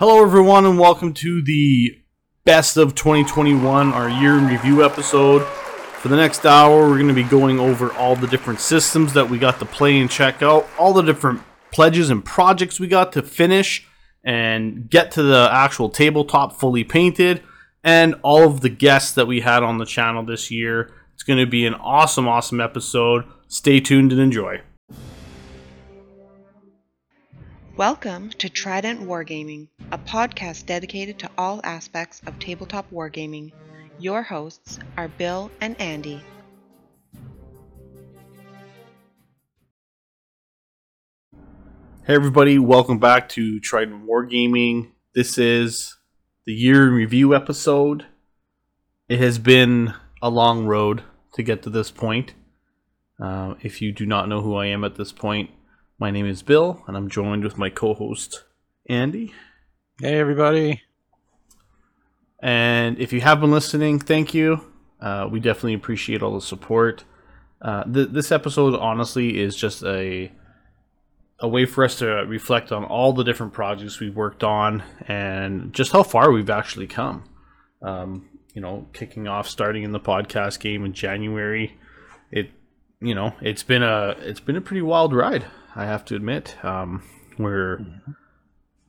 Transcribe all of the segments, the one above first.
Hello, everyone, and welcome to the best of 2021, our year in review episode. For the next hour, we're going to be going over all the different systems that we got to play and check out, all the different pledges and projects we got to finish and get to the actual tabletop fully painted, and all of the guests that we had on the channel this year. It's going to be an awesome, awesome episode. Stay tuned and enjoy. Welcome to Trident Wargaming, a podcast dedicated to all aspects of tabletop wargaming. Your hosts are Bill and Andy. Hey everybody, welcome back to Trident Wargaming. This is the year in review episode. It has been a long road to get to this point. Uh, if you do not know who I am at this point, my name is Bill, and I'm joined with my co-host Andy. Hey everybody. And if you have been listening, thank you. Uh, we definitely appreciate all the support. Uh, th- this episode, honestly, is just a a way for us to reflect on all the different projects we've worked on and just how far we've actually come. Um, you know, kicking off, starting in the podcast game in January, it you know it's been a it's been a pretty wild ride. I have to admit, um, we're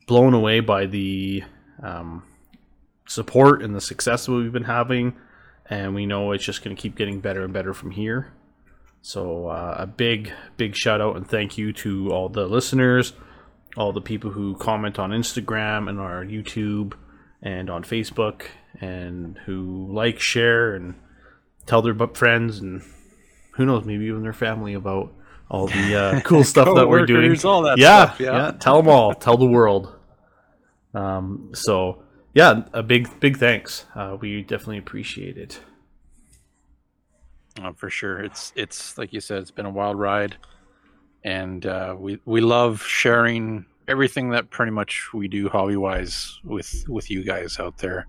blown away by the um, support and the success that we've been having, and we know it's just going to keep getting better and better from here. So uh, a big, big shout out and thank you to all the listeners, all the people who comment on Instagram and our YouTube and on Facebook, and who like, share, and tell their friends and who knows, maybe even their family about all the uh, cool stuff that we're doing. Coworkers, all that yeah, stuff, yeah. yeah. Tell them all. Tell the world. Um. So yeah, a big, big thanks. Uh, we definitely appreciate it. Oh, for sure. It's it's like you said, it's been a wild ride, and uh, we we love sharing everything that pretty much we do hobby wise with with you guys out there.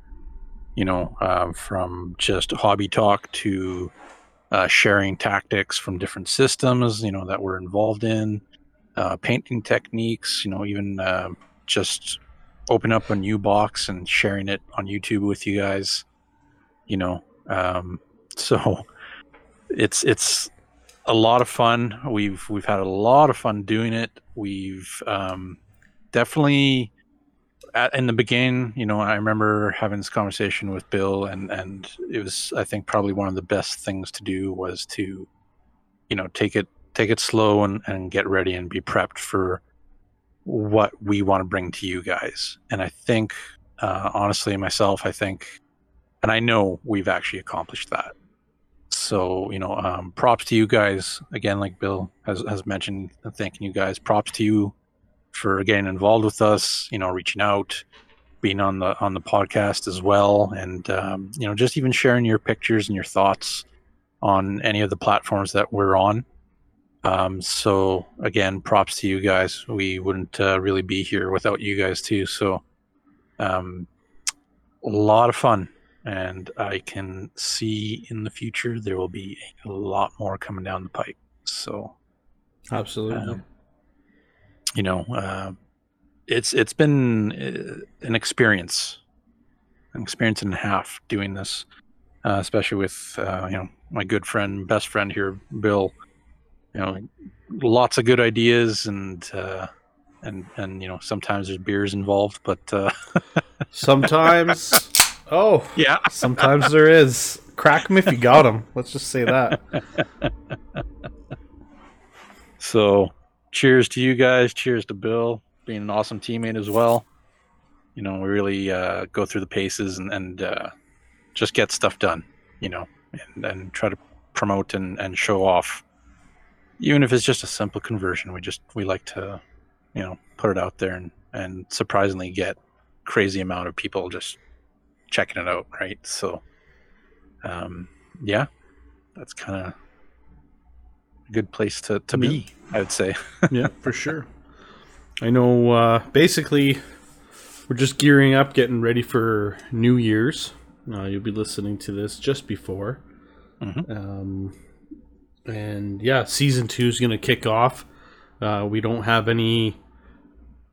You know, uh, from just hobby talk to uh, sharing tactics from different systems. You know that we're involved in, uh, painting techniques. You know, even uh, just open up a new box and sharing it on YouTube with you guys. You know, um, so it's it's a lot of fun. We've we've had a lot of fun doing it. We've um, definitely at, in the beginning, you know, I remember having this conversation with Bill, and and it was I think probably one of the best things to do was to, you know, take it take it slow and and get ready and be prepped for what we want to bring to you guys. And I think, uh, honestly, myself, I think, and I know we've actually accomplished that. So you know um, props to you guys. Again like bill has, has mentioned thanking you guys. Props to you for getting involved with us you know reaching out being on the on the podcast as well and um, you know just even sharing your pictures and your thoughts on any of the platforms that we're on um, so again props to you guys we wouldn't uh, really be here without you guys too so um, a lot of fun and I can see in the future there will be a lot more coming down the pipe. So, Absolutely. um, you know, uh, it's it's been uh, an experience, an experience and a half doing this, uh, especially with uh, you know my good friend, best friend here, Bill. You know, lots of good ideas and. Uh, and, and you know sometimes there's beers involved, but uh, Sometimes, oh, yeah, sometimes there is. Crack 'em if you got them. Let's just say that. So, cheers to you guys. Cheers to Bill being an awesome teammate as well. You know, we really uh, go through the paces and, and uh, just get stuff done, you know, and, and try to promote and, and show off. Even if it's just a simple conversion, we just we like to, you know, put it out there and, and surprisingly get crazy amount of people just checking it out, right? So, um, yeah, that's kind of good place to, to Yeah. be, I would say. yeah, for sure. I know. Uh, basically, we're just gearing up, getting ready for New Year's. Uh, you'll be listening to this just before. Mhm. Um, and yeah, season two is going to kick off. Uh, we don't have any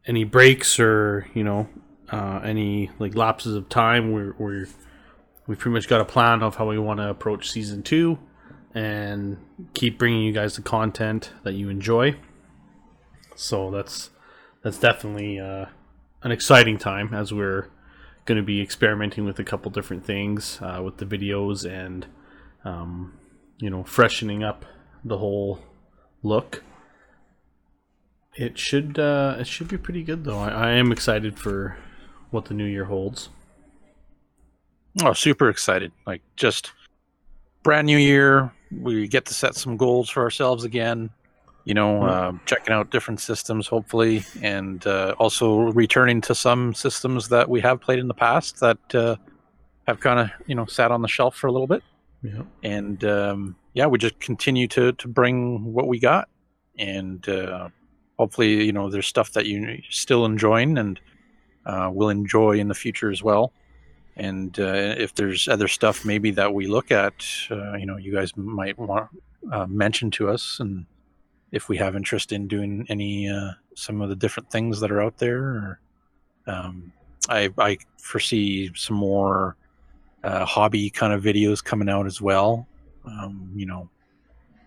any breaks or you know uh, any like lapses of time. We're, we're we've pretty much got a plan of how we want to approach season two, and keep bringing you guys the content that you enjoy. So that's that's definitely uh, an exciting time as we're going to be experimenting with a couple different things uh, with the videos and um, you know freshening up the whole look. It should uh, it should be pretty good though. I, I am excited for what the new year holds. Oh, super excited! Like just brand new year. We get to set some goals for ourselves again. You know, uh, checking out different systems, hopefully, and uh, also returning to some systems that we have played in the past that uh, have kind of you know sat on the shelf for a little bit. Yeah. And um, yeah, we just continue to to bring what we got, and uh, hopefully, you know, there's stuff that you still enjoying and uh, will enjoy in the future as well. And uh, if there's other stuff maybe that we look at, uh, you know, you guys might want uh, mention to us, and if we have interest in doing any uh, some of the different things that are out there, or, um, I I foresee some more uh, hobby kind of videos coming out as well. Um, you know,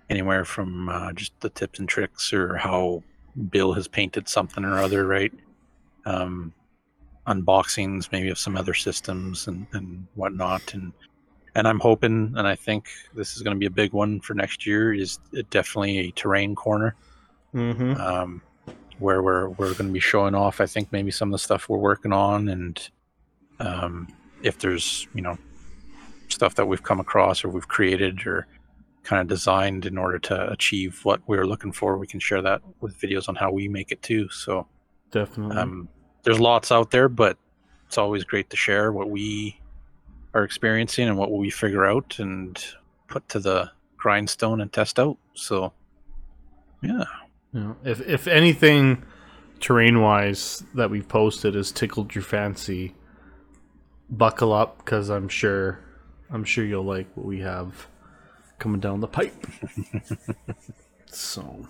anywhere from uh, just the tips and tricks or how Bill has painted something or other, right? Um, unboxings, maybe of some other systems and, and whatnot. And and I'm hoping, and I think this is going to be a big one for next year. Is definitely a terrain corner, Mm-hmm. um, where we're we're going to be showing off. I think maybe some of the stuff we're working on, and um, if there's you know stuff that we've come across or we've created or kind of designed in order to achieve what we're looking for, we can share that with videos on how we make it too. So Definitely. um, there's lots out there, but it's always great to share what we are experiencing and what we figure out and put to the grindstone and test out. So yeah, You know, if if anything terrain wise that we've posted has tickled your fancy, buckle up because I'm sure I'm sure you'll like what we have coming down the pipe. so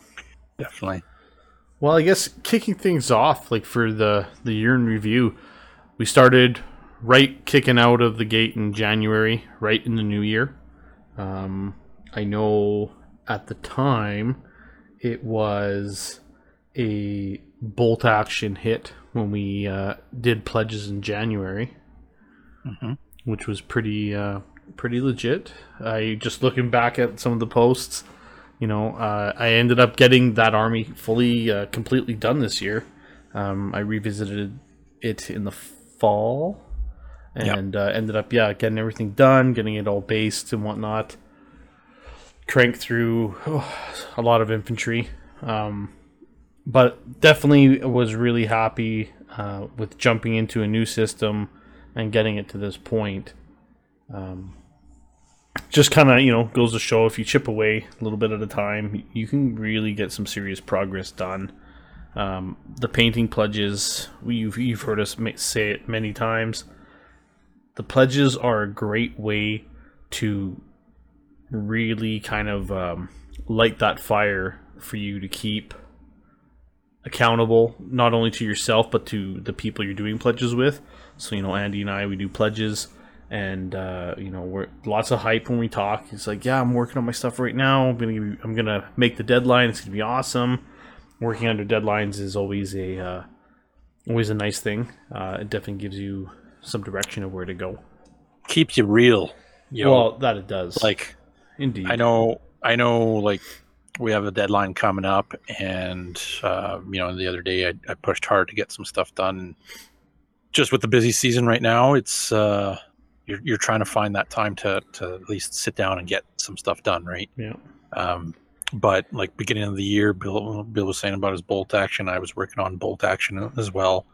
definitely. Well I guess kicking things off, like for the the year in review, we started right kicking out of the gate in January, right in the new year. Um, I know at the time it was a bolt action hit when we uh, did pledges in January, Mhm. which was pretty uh, pretty legit. I just looking back at some of the posts, you know, uh, I ended up getting that army fully uh, completely done this year. Um, I revisited it in the fall Yep. and uh, ended up yeah getting everything done, getting it all based and whatnot. Cranked through a lot of infantry, um, but definitely was really happy uh, with jumping into a new system and getting it to this point. Um, just kind of you know goes to show if you chip away a little bit at a time, you can really get some serious progress done. Um, the painting pledges, you've, you've heard us say it many times. The pledges are a great way to really kind of um, light that fire for you to keep accountable, not only to yourself, but to the people you're doing pledges with. So, you know, Andy and I, we do pledges. And uh, you know, we're lots of hype when we talk. It's like, yeah, I'm working on my stuff right now. I'm gonna, give you, I'm gonna make the deadline. It's gonna be awesome working under deadlines is always a uh, always a nice thing. Uh, it definitely gives you some direction of where to go. Keeps you real. You know, well, that it does. like indeed, I know, I know, like we have a deadline coming up, and uh, you know, the other day I, I pushed hard to get some stuff done. Just with the busy season right now, it's uh, you're you're trying to find that time to to at least sit down and get some stuff done, right? Yeah. Um, but like beginning of the year, Bill Bill was saying about his bolt action. I was working on bolt action as well,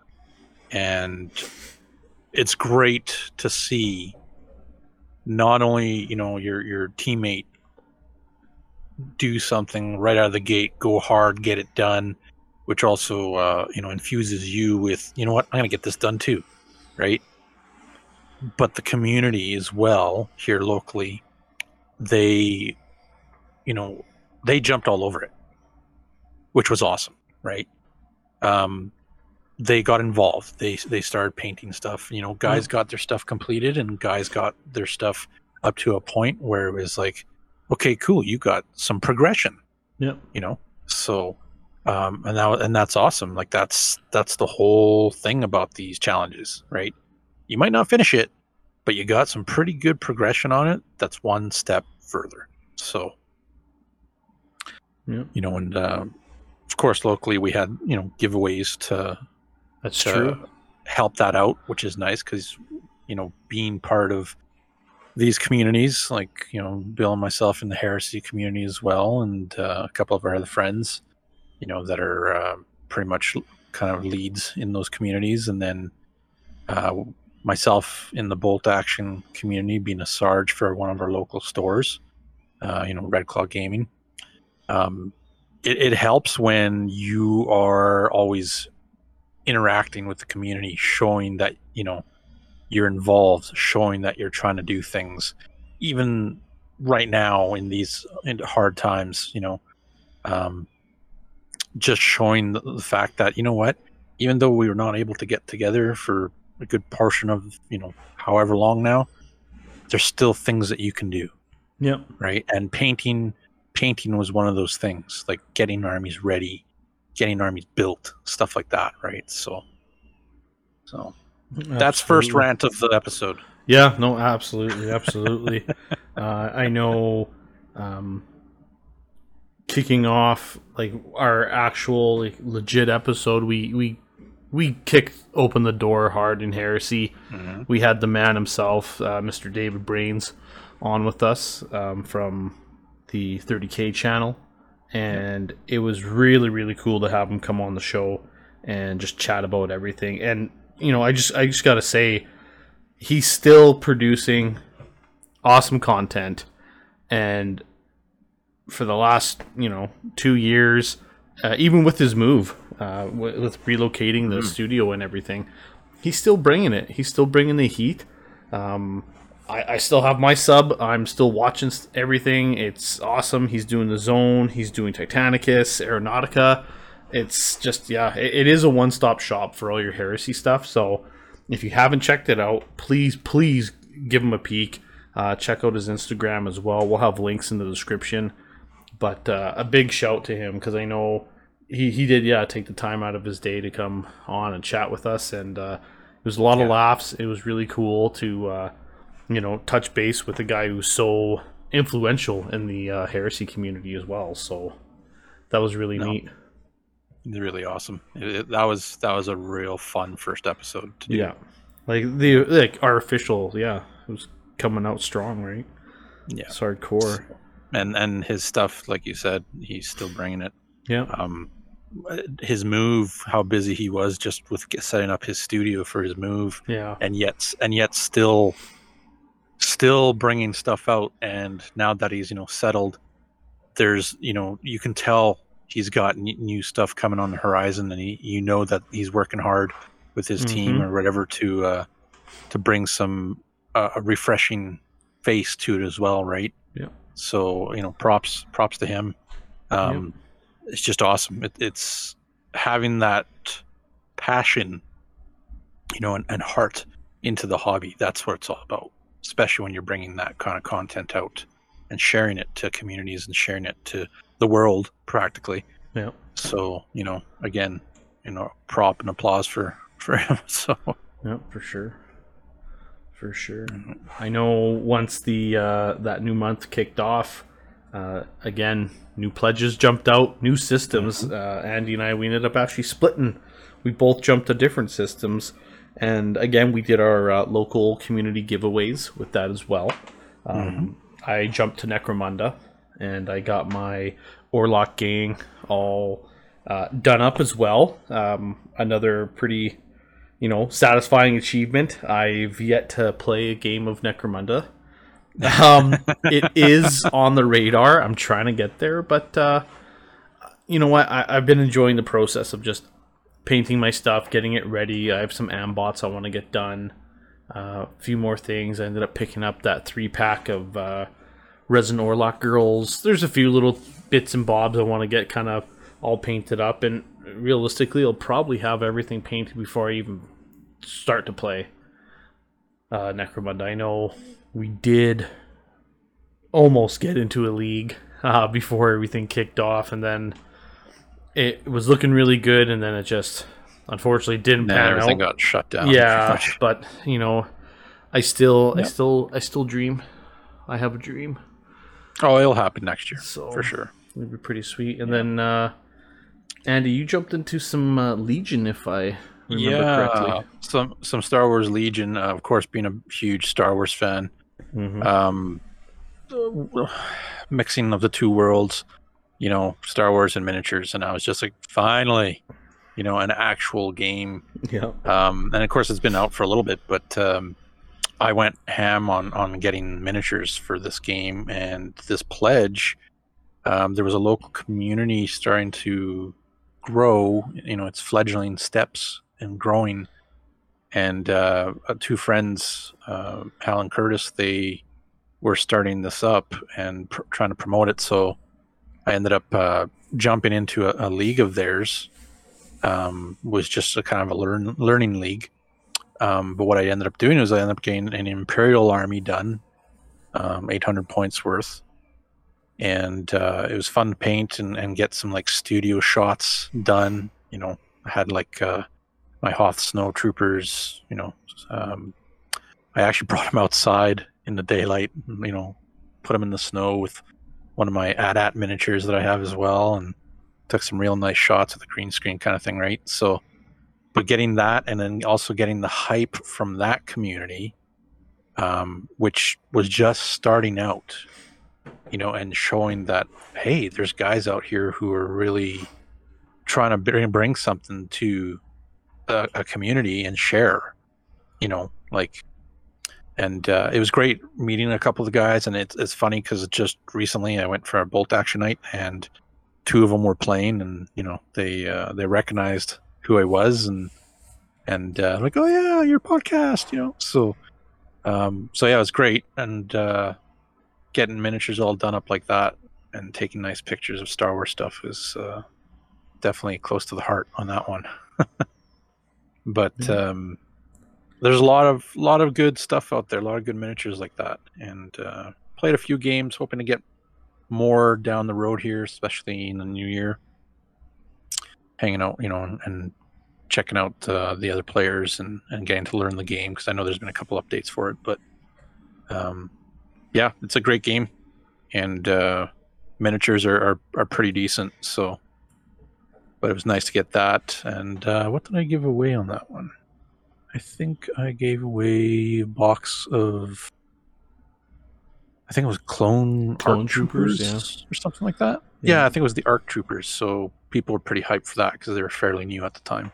and it's great to see not only you know your your teammate do something right out of the gate, go hard, get it done, which also uh, you know infuses you with you know what I'm gonna get this done too, right? But the community as well here locally, they, you know, they jumped all over it, which was awesome, right? Um, they got involved. They they started painting stuff. You know, guys got their stuff completed, and guys got their stuff up to a point where it was like, okay, cool, you got some progression. Yep. You know, so um, and that and that's awesome. Like that's that's the whole thing about these challenges, right? You might not finish it, but you got some pretty good progression on it. That's one step further. So, Yep. you know, and uh, of course, locally we had you know giveaways to That's to true. help that out, which is nice because you know being part of these communities, like you know Bill and myself in the Heresy community as well, and uh, a couple of our other friends, you know that are uh, pretty much kind of leads in those communities, and then uh, myself in the Bolt Action community, being a sarge for one of our local stores, uh, you know Red Claw Gaming. Um, it, it helps when you are always interacting with the community, showing that you know you're involved, showing that you're trying to do things, even right now in these hard times. You know, um, just showing the, the fact that you know what, even though we were not able to get together for a good portion of you know however long now, there's still things that you can do Yep. right? And painting, painting was one of those things, like getting armies ready, getting armies built, stuff like that, right? So, so that's first rant of the episode. Yeah, no, absolutely, absolutely. uh, I know. Um, kicking off like our actual like, legit episode, we we we kicked open the door hard in heresy. Mm-hmm. We had the man himself, uh, Mr. David Brains, on with us um, from the 30k channel, and it was really really cool to have him come on the show and just chat about everything. And you know, I just I just gotta say, he's still producing awesome content, and for the last you know two years, uh, even with his move, uh, with relocating the studio and everything, he's still bringing it. He's still bringing the heat. Um, I, I still have my sub. I'm still watching everything. It's awesome. He's doing the zone. He's doing Titanicus, Aeronautica. It's just yeah, it, it is a one-stop shop for all your heresy stuff. So if you haven't checked it out, please please give him a peek. Uh, check out his Instagram as well. We'll have links in the description. But uh, a big shout to him because I know he, he did yeah take the time out of his day to come on and chat with us and uh, it was a lot of laughs. It was really cool to uh, you know touch base with a guy who's so influential in the uh, heresy community as well. So that was really No. neat. Really awesome. It, it- that was that was a real fun first episode to do. Yeah, like the like our official yeah it was coming out strong right. yeah. It's hardcore. And and his stuff, like you said, he's still bringing it. Yeah, Um, his move, how busy he was just with setting up his studio for his move. yeah, and yet and yet still still bringing stuff out and now that he's you know settled there's you know you can tell he's got n- new stuff coming on the horizon and he, you know that he's working hard with his team Mhm. or whatever to uh to bring some uh, a refreshing face to it as well right Yeah. so you know props props to him um it's just awesome it, it's having that passion you know and, and heart into the hobby that's what it's all about especially when you're bringing that kind of content out and sharing it to communities and sharing it to the world practically yeah. so you know again you know prop and applause for for him so Yeah, for sure. For sure. Mhm. I know once the uh, that new month kicked off, uh, again, new pledges jumped out, new systems. Uh, Andy and I, we ended up actually splitting. We both jumped to different systems, and again, we did our uh, local community giveaways with that as well. Um, I jumped to Necromunda, and I got my Orlock gang all uh, done up as well. Um, another pretty you know, satisfying achievement. I've yet to play a game of Necromunda. Um, it is on the radar. I'm trying to get there, but uh, you know what? I, I've been enjoying the process of just painting my stuff, getting it ready. I have some ambots I want to get done. Uh, a few more things. I ended up picking up that three pack of uh, Resin Orlock Girls. There's a few little bits and bobs I want to get kind of all painted up, and realistically, I'll probably have everything painted before I even start to play uh, Necromunda. I know we did almost get into a league uh, before everything kicked off, and then it was looking really good, and then it just unfortunately didn't Nah, pan everything out. got shut down. yeah, but you know, I still, I still, I still dream. I have a dream, Oh, it'll happen next year so for sure. It'd be pretty sweet. And then, uh, Andy, you jumped into some uh, Legion, if I remember correctly. some some Star Wars Legion. Uh, of course, being a huge Star Wars fan, Mhm. um, mixing of the two worlds, you know, Star Wars and miniatures, and I was just like, finally, you know, an actual game. Yeah. Um, and of course, it's been out for a little bit, but um, I went ham on on getting miniatures for this game and this pledge. Um, there was a local community starting to grow, you know, its fledgling steps and growing. And uh, two friends, uh, Hal and Curtis, they were starting this up and pr- trying to promote it. So I ended up uh, jumping into a, a league of theirs. Um, was just a kind of a learn learning league. Um, but what I ended up doing was I ended up getting an Imperial army done, um, 800 points worth, and uh, it was fun to paint and, and get some like studio shots done. You know, I had like uh, my Hoth snow troopers. You know, um, I actually brought them outside in the daylight. You know, put them in the snow with one of my AT-AT miniatures that I have as well, and took some real nice shots with the green screen kind of thing, right? So, but getting that and then also getting the hype from that community, um, which was just starting out, you know, and showing that hey, there's guys out here who are really trying to bring, bring something to a, a community and share, you know, like. And uh, it was great meeting a couple of the guys, and it's it's funny because just recently I went for a bolt action night, and two of them were playing, and you know they uh, they recognized who I was, and and uh, like, oh yeah, your podcast, you know. So, um, so yeah, it was great, and uh, getting miniatures all done up like that, and taking nice pictures of Star Wars stuff is uh, definitely close to the heart on that one. but Yeah. um, there's a lot of lot of good stuff out there, a lot of good miniatures like that, and uh, played a few games, hoping to get more down the road here, especially in the new year. Hanging out, you know, and, and checking out uh, the other players and, and getting to learn the game because I know there's been a couple updates for it. But um, yeah, it's a great game, and uh, miniatures are, are are pretty decent. So, but it was nice to get that. And uh, what did I give away on that one? I think I gave away a box of. I think it was clone, Clone Arc Troopers, troopers, or something like that. Yeah. Yeah. I think it was the Arc Troopers. So people were pretty hyped for that because they were fairly new at the time.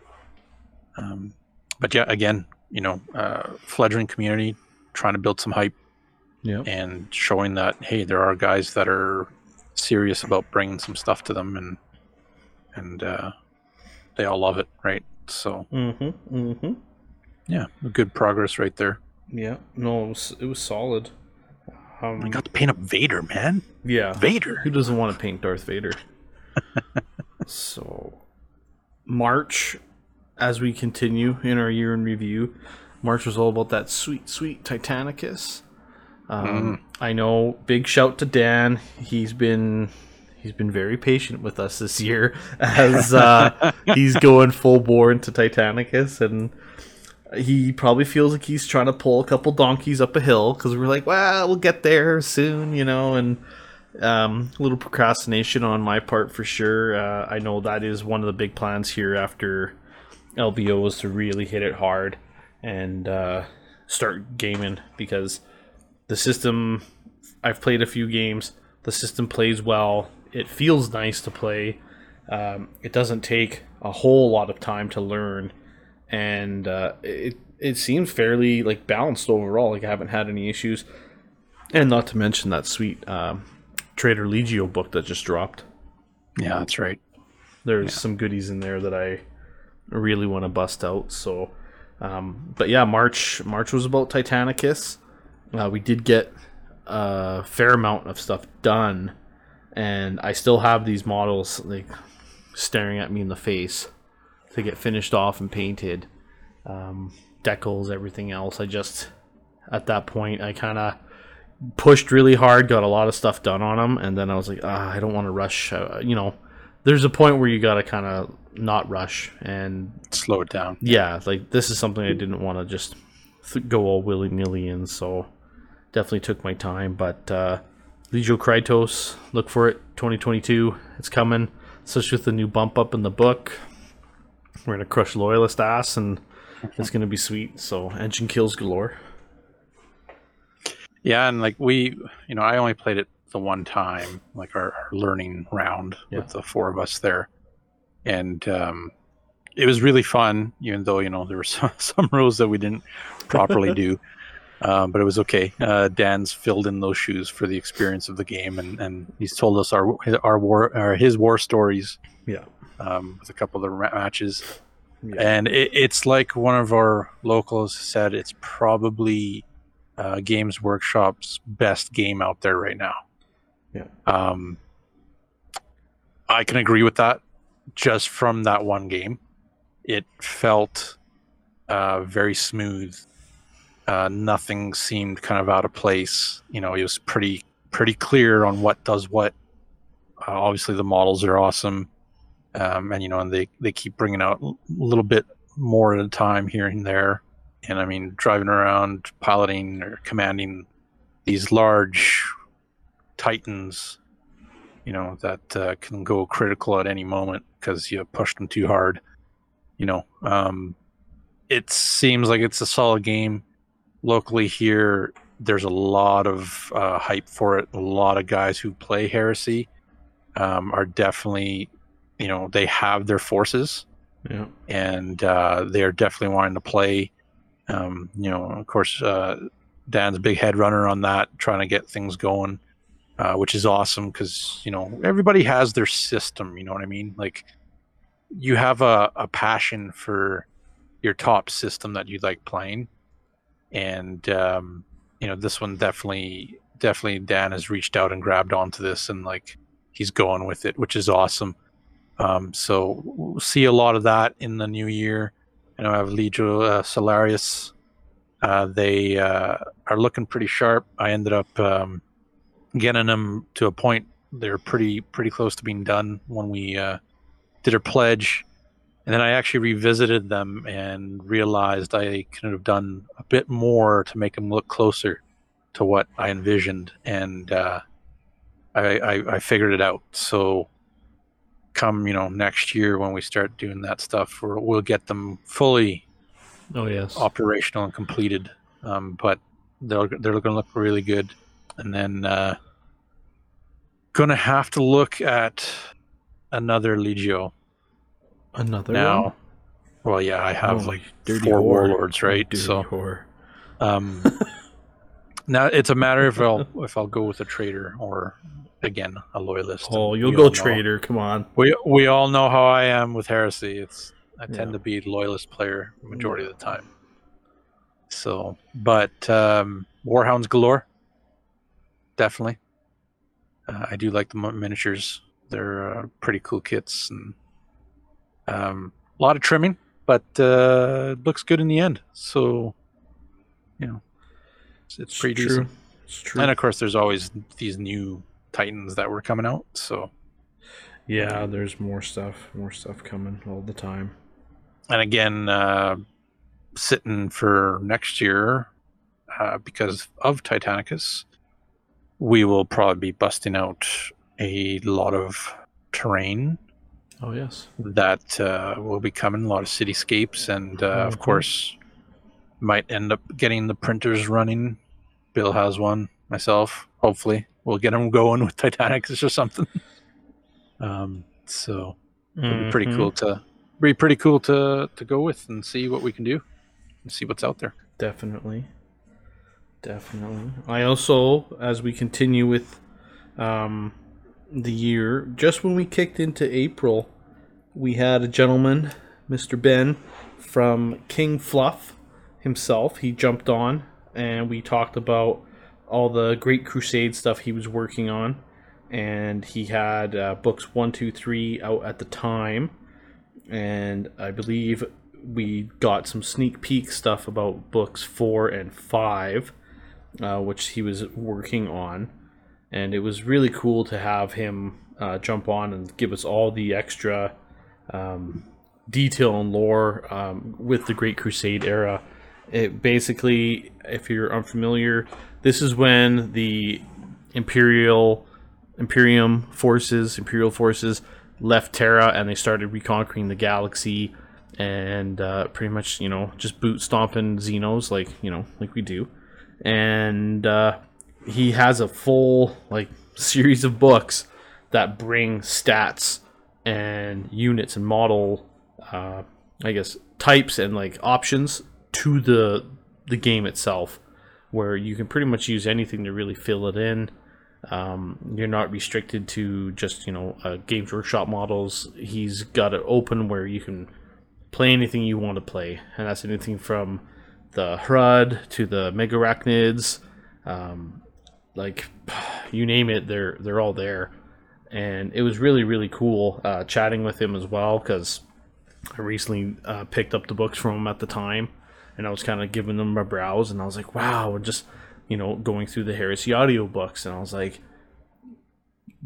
Um, but yeah, again, you know, uh, fledgling community trying to build some hype Yeah. and showing that hey, there are guys that are serious about bringing some stuff to them, and and uh, they all love it, right? So Mm-hmm. Mm-hmm. yeah, good progress right there. Yeah. No, it was, it was solid. Um, I got to paint up Vader, man. yeah. Vader. Who doesn't want to paint Darth Vader? so, March, as we continue in our year in review, March was all about that sweet, sweet Titanicus. Um, I know. Big shout to Dan. He's been he's been very patient with us this year as uh, he's going full bore into Titanicus, and he probably feels like he's trying to pull a couple donkeys up a hill because we're like, well, we'll get there soon, you know, and um, a little procrastination on my part for sure. Uh, I know that is one of the big plans here after LBO was to really hit it hard and uh, start gaming because the system. I've played a few games. The system plays well. It feels nice to play. Um, it doesn't take a whole lot of time to learn, and uh, it it seems fairly like balanced overall. Like I haven't had any issues, and not to mention that sweet um, Traitor Legio book that just dropped. Yeah, that's right. There's some goodies in there that I really want to bust out. So, um, but yeah, March March was about Titanicus. Uh, we did get a fair amount of stuff done, and I still have these models. Like staring at me in the face to get finished off and painted. Um, decals, everything else. I just at that point I kind of pushed really hard, got a lot of stuff done on them, and then I was like, ah, I don't want to rush. Uh, you know, there's a point where you got to kind of not rush and Slow it down. yeah, like this is something I didn't want to just th- go all willy nilly in, so definitely took my time. But uh, Legio Krytos, look for it, 2022, it's coming. Especially with the new bump up in the book, we're gonna crush loyalist ass, and it's gonna be sweet. So engine kills galore. Yeah, and like we, you know, I only played it the one time, like our, our learning round Yeah. with the four of us there, and um, it was really fun. Even though you know there were some, some rules that we didn't properly do, um, but it was okay. Uh, Dan's filled in those shoes for the experience of the game, and, and he's told us our our war, our, his war stories Yeah, um, with a couple of the ma- matches. yeah, and it, it's like one of our locals said it's probably uh, games workshop's best game out there right now Yeah. um i can agree with that just from that one game it felt uh, very smooth uh, nothing seemed kind of out of place you know it was pretty pretty clear on what does what uh, obviously the models are awesome um, and you know, and they they keep bringing out a little bit more at a time here and there. And I mean, driving around, piloting or commanding these large titans, you know, that uh, can go critical at any moment because you pushed them too hard. You know, um, it seems like it's a solid game. Locally here, there's a lot of uh, hype for it. A lot of guys who play Heresy um, are definitely you know they have their forces. Yeah, and uh, they are definitely wanting to play. Um, you know of course uh, dan's a big head runner on that trying to get things going uh, which is awesome because you know everybody has their system you know what i mean? Like you have a, a passion for your top system that you like playing and um, you know this one definitely definitely dan has reached out and grabbed onto this and like he's going with it which is awesome um, so we'll see a lot of that in the new year. I know I have Legio uh, Solarius. Uh, they uh, are looking pretty sharp. I ended up um, getting them to a point they're pretty pretty close to being done when we uh, did our pledge, and then I actually revisited them and realized I could have done a bit more to make them look closer to what I envisioned, and uh, I, I I figured it out. So come you know next year when we start doing that stuff we're, we'll get them fully oh yes, operational and completed. Um, but they're, they're going to look really good. And then uh, gonna have to look at another legio another now one? well yeah i have Oh, like four whore. warlords right Dirty so whore. um, now it's a matter if i'll if i'll go with a traitor or again a loyalist Oh, you'll go traitor. know- Come on. We we all know how I am with heresy. It's I tend Yeah. to be loyalist player majority of the time. So, but um, warhounds galore. Definitely, uh, I do like the miniatures. They're uh, pretty cool kits and um, a lot of trimming, but uh, it looks good in the end. So, you know, it's, it's pretty true. It's true. And of course, there's always these new titans that were coming out. So. yeah, there's more stuff. More stuff coming all the time. and again, uh, sitting for next year uh, because of Titanicus, we will probably be busting out a lot of terrain Oh yes. that uh, will be coming, a lot of cityscapes, and uh, of Mhm. course, might end up getting the printers running. Bill has one, myself. Hopefully, we'll get them going with Titanicus or something. um, so it'd be pretty cool to be pretty cool to to go with and see what we can do and see what's out there. Definitely. Definitely. I also, as we continue with um, the year, just when we kicked into April, we had a gentleman, Mr. Ben, from King Fluff himself. He jumped on and we talked about all the Great Crusade stuff he was working on. and he had uh, books one, two, three out at the time, and I believe we got some sneak peek stuff about books four and five, uh, which he was working on, and it was really cool to have him uh, jump on and give us all the extra um, detail and lore um, with the Great Crusade era. It basically, if you're unfamiliar, this is when the Imperial Imperium forces, Imperial forces left Terra and they started reconquering the galaxy and uh, pretty much, you know, just boot stomping Xenos like, you know, like we do. And uh, he has a full, like, series of books that bring stats and units and model, uh, I guess, types and, like, options to the the game itself where you can pretty much use anything to really fill it in um, you're not restricted to just you know uh, Games Workshop models. He's got it open where you can play anything you want to play, and that's anything from the Hrud to the Megarachnids, um, like you name it, they're they're all there. And it was really really cool uh, chatting with him as well because I recently uh, picked up the books from him at the time, and I was kind of giving them a browse, and I was like, wow, and just you know, going through the Heresy audio books, and I was like,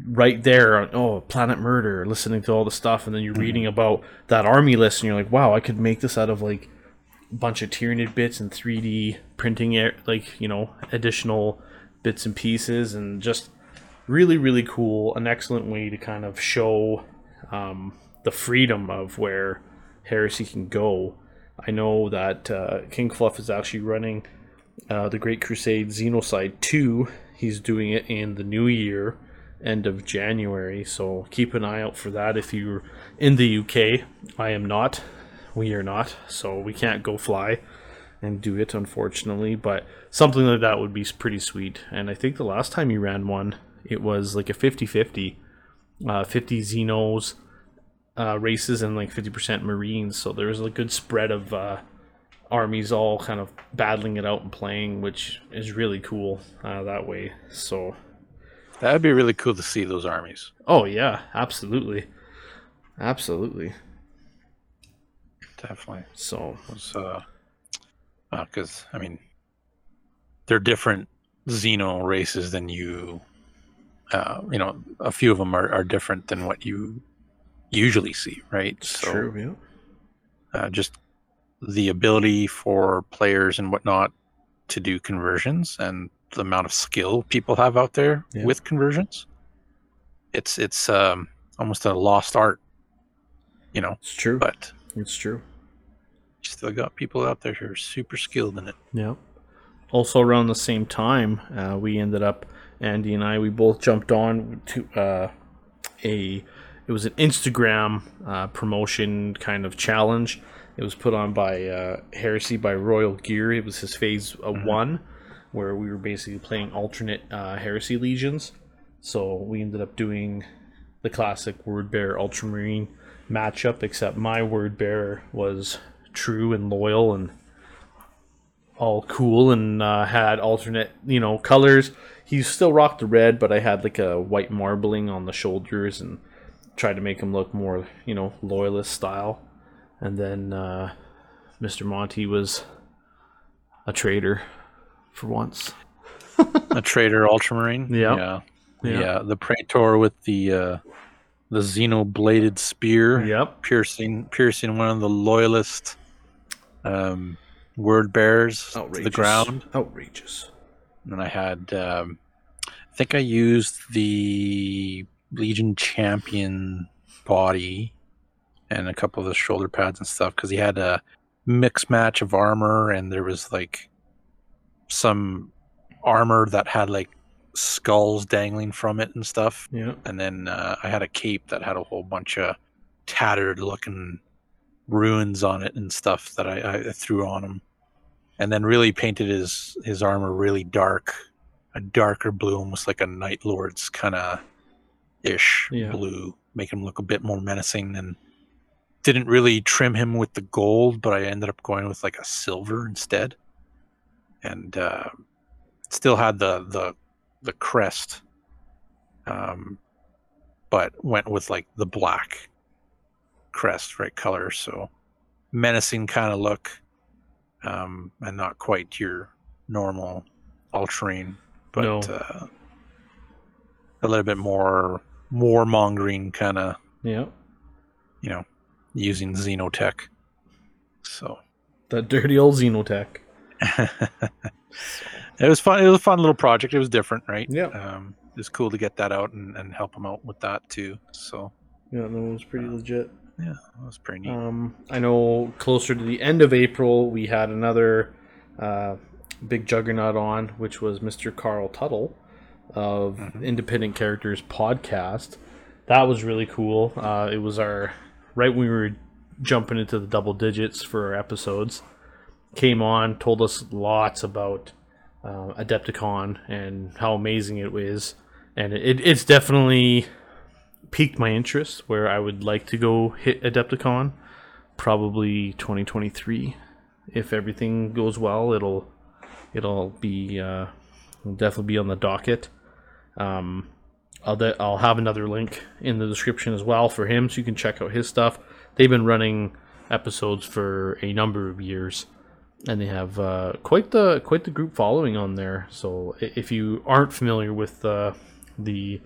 right there, oh, Planet Murder, listening to all the stuff, and then you're mm-hmm. reading about that army list, and you're like, wow, I could make this out of like a bunch of Tyranid bits and 3D printing, like you know, additional bits and pieces, and just really, really cool. An excellent way to kind of show um, the freedom of where Heresy can go. I know that uh, King Fluff is actually running uh, the Great Crusade Xenocide 2. He's doing it in the new year, end of January. So keep an eye out for that if you're in the UK. I am not. We are not. So we can't go fly and do it, unfortunately. But something like that would be pretty sweet. And I think the last time you ran one, it was like a 50 50. Uh, 50 Xenos uh, races and like 50% Marines. So there was a good spread of. Uh, armies all kind of battling it out and playing, which is really cool uh, that way. So that'd be really cool to see those armies. Oh yeah, absolutely, absolutely, definitely. So was uh, because uh, I mean, they're different Xeno races than you. Uh, you know, a few of them are, are different than what you usually see, right? So, true. Yeah. Uh, just the ability for players and whatnot to do conversions and the amount of skill people have out there yeah. with conversions it's it's um, almost a lost art you know it's true but it's true still got people out there who are super skilled in it yeah also around the same time uh, we ended up andy and i we both jumped on to uh, a it was an instagram uh, promotion kind of challenge it was put on by uh, Heresy by Royal Gear. It was his phase uh, mm-hmm. one, where we were basically playing alternate uh, Heresy legions. So we ended up doing the classic Word Bearer Ultramarine matchup, except my Word Bearer was true and loyal and all cool and uh, had alternate, you know, colors. He still rocked the red, but I had like a white marbling on the shoulders and tried to make him look more, you know, loyalist style and then uh, Mr. Monty was a traitor for once. a traitor ultramarine. Yeah. yeah. yeah, yeah. The praetor with the uh, the xeno bladed spear. Yep, piercing piercing one of the loyalist um, word bearers Outrageous. to the ground. Outrageous. And I had, um, I think I used the Legion champion body and a couple of the shoulder pads and stuff because he had a mix match of armor and there was like some armor that had like skulls dangling from it and stuff. Yeah. And then uh, I had a cape that had a whole bunch of tattered looking ruins on it and stuff that I, I threw on him. And then really painted his his armor really dark, a darker blue, almost like a Night Lord's kind of ish yeah. blue, make him look a bit more menacing and didn't really trim him with the gold, but I ended up going with like a silver instead, and uh, still had the the the crest um, but went with like the black crest, right color. So menacing kind of look, um, and not quite your normal all-terrain, but No. uh, a little bit more more mongering kind of Yeah. you know using xenotech. So That dirty old Xenotech. it was fun. It was a fun little project. It was different, right? Yeah. Um, it was cool to get that out and, and help them out with that too. So Yeah, that was pretty legit. Yeah, that was pretty neat. Um, I know closer to the end of April, we had another uh, big juggernaut on, which was Mr. Carl Tuttle of Mhm. Independent Characters podcast. That was really cool. Uh, it was our right when we were jumping into the double digits for our episodes. Came on, told us lots about uh, Adepticon and how amazing it is, and it, it's definitely piqued my interest where I would like to go hit Adepticon. Probably 2023, if everything goes well, it'll it'll be uh, it'll definitely be on the docket. Um, I'll de- I'll have another link in the description as well for him, so you can check out his stuff. They've been running episodes for a number of years, and they have uh, quite the quite the group following on there. So if you aren't familiar with uh, the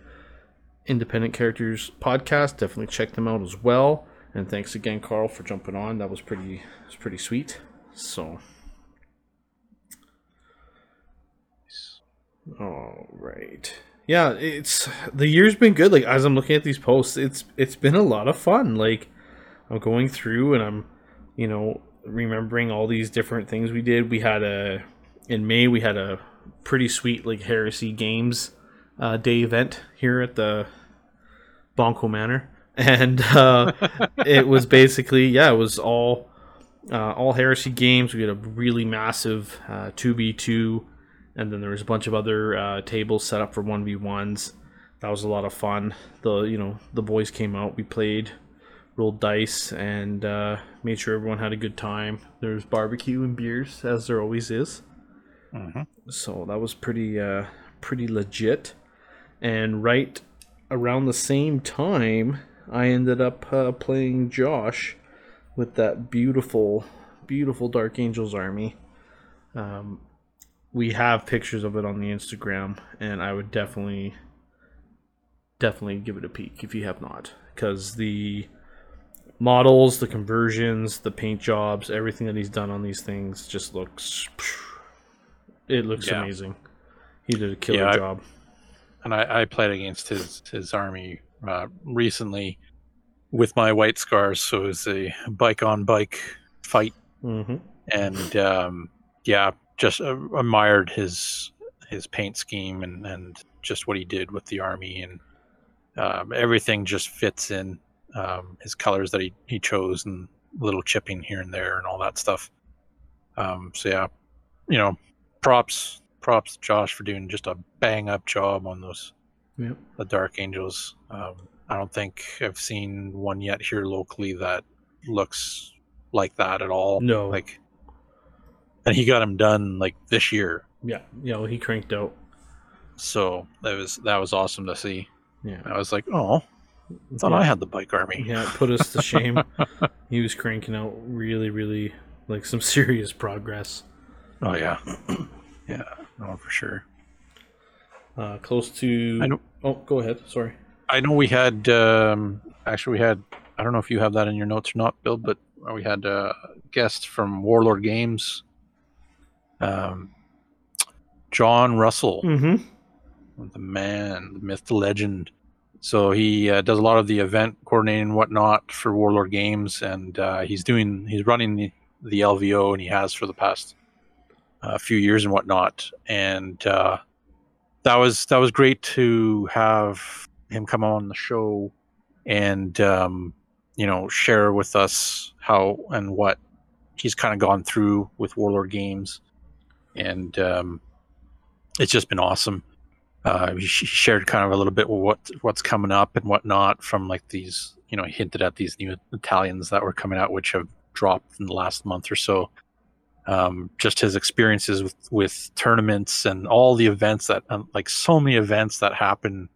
Independent Characters podcast, definitely check them out as well. And thanks again, Carl, for jumping on. That was pretty was pretty sweet. So. All right. Yeah, it's the year's been good. Like as I'm looking at these posts, it's it's been a lot of fun. Like I'm going through and I'm, you know, remembering all these different things we did. We had a in May we had a pretty sweet like Heresy Games uh, day event here at the Bonko Manor, and uh, it was basically yeah, it was all uh, all Heresy games. We had a really massive uh, two v two, and then there was a bunch of other uh, tables set up for one v ones. That was a lot of fun. The you know the boys came out. We played, rolled dice, and uh, made sure everyone had a good time. There was barbecue and beers, as there always is Mhm. so that was pretty uh pretty legit and right around the same time i ended up uh, playing josh with that beautiful beautiful dark angels army um we have pictures of it on the instagram and i would definitely definitely give it a peek if you have not because the models the conversions the paint jobs everything that he's done on these things just looks it looks Yeah. amazing. He did a killer Yeah, I- job. And I, I played against his his army uh, recently with my white scars. So it was a bike on bike fight, hmm and um, yeah, just uh, admired his his paint scheme and and just what he did with the army and um, everything just fits in um, his colors that he he chose and little chipping here and there and all that stuff. Um, so yeah, you know, props props to Josh for doing just a bang up job on those Yep. the Dark Angels. Um, I don't think I've seen one yet here locally that looks like that at all. No. like, and he got him done like this year, Yeah. You know, he cranked out. so that was that was awesome to see. Yeah. I was like, oh, I thought yeah. I had the bike army. Yeah, it put us to shame. he was cranking out really, really like some serious progress. Oh yeah, yeah, no for sure. Uh, close to. I know- Oh, go ahead. Sorry. I know we had um, actually we had I don't know if you have that in your notes or not, Bill, but we had a guest from Warlord Games, um, John Russell. Mm-hmm. the man, the myth, the legend. So he uh, does a lot of the event coordinating and whatnot for Warlord Games, and uh, he's doing he's running the, the LVO, and he has for the past uh, few years and whatnot. And uh, that was that was great to have him come on the show and um, you know share with us how and what he's kind of gone through with Warlord Games, and um, it's just been awesome uh, he shared kind of a little bit what what's coming up and whatnot from like these, you know, hinted at these new Italians that were coming out, which have dropped in the last month or so. Um, just his experiences with with tournaments and all the events that, um, like so many events that happen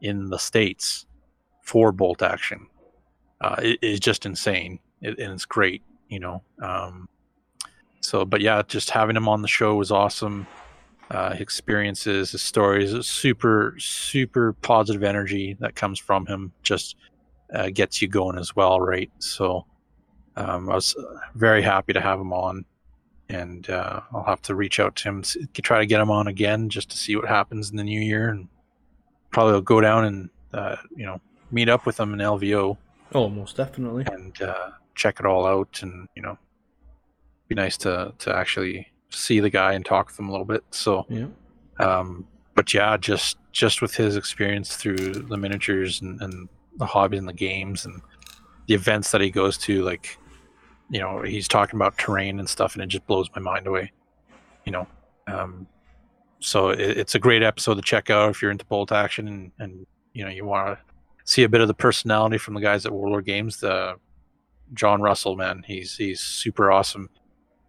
in the states for bolt action uh, it is just insane, it, and it's great, you know. Um, so, but yeah, just having him on the show was awesome. Uh, his experiences, his stories, super, super positive energy that comes from him just uh, gets you going as well, right? So, um, I was very happy to have him on, and uh, I'll have to reach out to him to try to get him on again just to see what happens in the new year, and probably I'll go down and uh, you know meet up with him in LVO Oh, most definitely. and uh, check it all out, and you know, be nice to to actually see the guy and talk with him a little bit. So, Yeah. um, but yeah, just just with his experience through the miniatures and, and the hobby and the games and the events that he goes to, like, you know, he's talking about terrain and stuff, and it just blows my mind away. You know, um, so it, it's a great episode to check out if you're into bolt action and and you know you want to see a bit of the personality from the guys at Warlord Games. The John Russell, man, he's he's super awesome.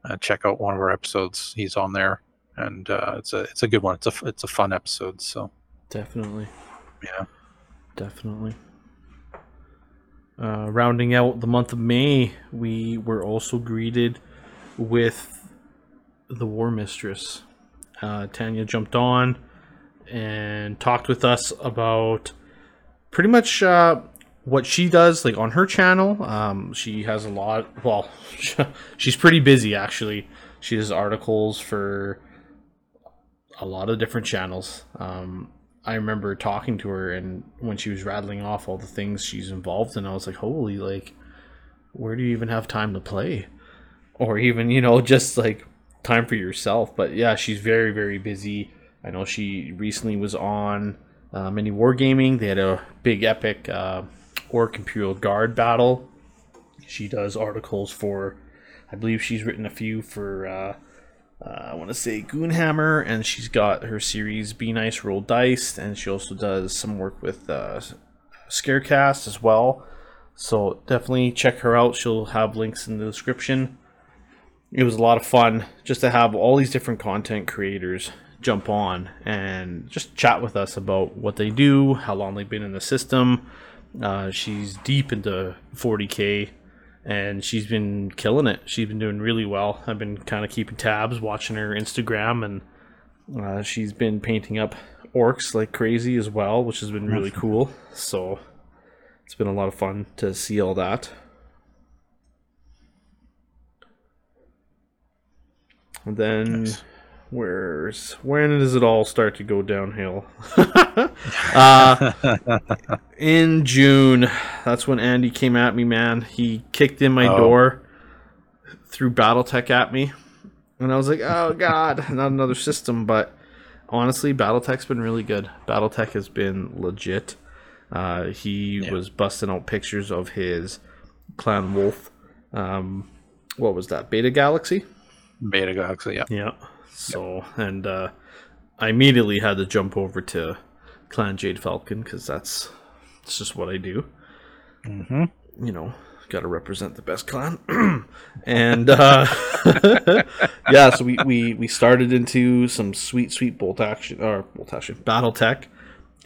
Uh, check out one of our episodes; he's on there, and uh, it's a it's a good one. It's a it's a fun episode. So Definitely. yeah, Definitely. Uh, rounding out the month of May, we were also greeted with the War Mistress. Uh, Tanya jumped on and talked with us about pretty much uh, what she does, like on her channel. Um, she has a lot. Well, she's pretty busy actually. She does articles for a lot of different channels. Um, I remember talking to her and when she was rattling off all the things she's involved in, I was like, holy, like, where do you even have time to play? Or even, you know, just like time for yourself. But yeah, she's very, very busy. I know she recently was on uh, Mini Wargaming. They had a big epic uh, Orc Imperial Guard battle. She does articles for, I believe she's written a few for. Uh, uh, I want to say Goonhammer, and she's got her series Be Nice Roll Dice, and she also does some work with uh, Scarecast as well. So definitely check her out. She'll have links in the description. It was a lot of fun just to have all these different content creators jump on and just chat with us about what they do, how long they've been in the system. Uh, she's deep into 40k and she's been killing it. She's been doing really well. I've been kind of keeping tabs, watching her Instagram, and uh, she's been painting up orcs like crazy as well, which has been really cool. So it's been a lot of fun to see all that. And then where's when does it all start to go downhill? uh, in June, that's when Andy came at me, man. He kicked in my Oh. door, threw BattleTech at me, and I was like, "Oh God, not another system." But honestly, BattleTech's been really good. BattleTech has been legit. Uh, he Yeah. was busting out pictures of his Clan Wolf. Um, what was that? Beta Galaxy. Beta Galaxy. Yeah, Yeah. So, and uh, I immediately had to jump over to Clan Jade Falcon because that's it's just what I do. hmm You know, got to represent the best clan. and uh, yeah, so we, we we started into some sweet sweet bolt action or bolt action battle tech,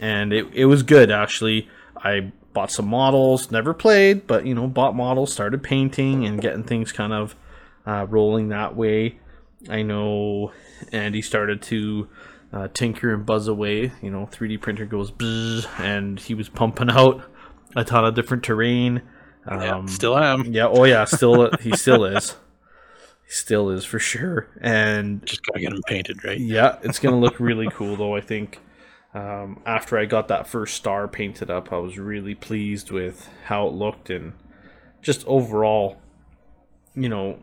and it it was good actually. I bought some models, never played, but you know, bought models, started painting and getting things kind of uh, rolling that way. I know Andy started to uh, tinker and buzz away. You know, 3D printer goes bzzz, and he was pumping out a ton of different terrain. Um, yeah. Still am. yeah, oh yeah, still he still is. He still is for sure. And Just gotta get him painted, right? yeah, it's gonna look really cool though. I think um, after I got that first star painted up, I was really pleased with how it looked and just overall, you know,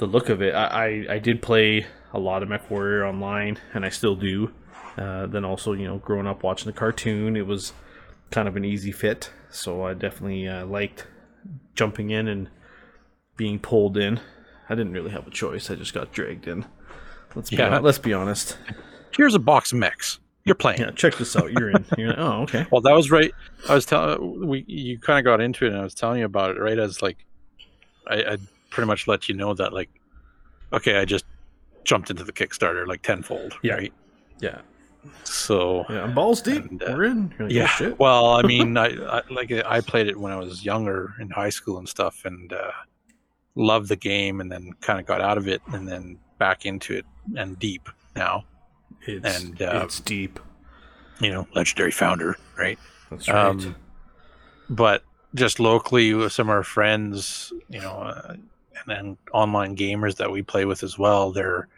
the look of it. I I, I did play a lot of Mech Warrior online, and I still do. Uh, then also, you know, growing up watching the cartoon, it was kind of an easy fit. So I definitely uh, liked jumping in and being pulled in. I didn't really have a choice. I just got dragged in. Let's be Yeah. let's be honest. Here's a box of mechs. You're playing. Yeah, check this out. You're in. You're in. Oh, okay. Well, that was right. I was telling we you kind of got into it, and I was telling you about it right as like I, I pretty much let you know that like okay, I just jumped into the Kickstarter like tenfold, Yeah. right? Yeah. So yeah, I'm balls deep. And, uh, We're in. Like, yeah. oh, shit. Well, I mean, I, I like I played it when I was younger in high school and stuff, and uh, loved the game, and then kind of got out of it, and then back into it and deep now. it's, and, uh, it's deep. You know, legendary founder, right? That's right. Um, but just locally with some of our friends, you know, uh, and then online gamers that we play with as well, they're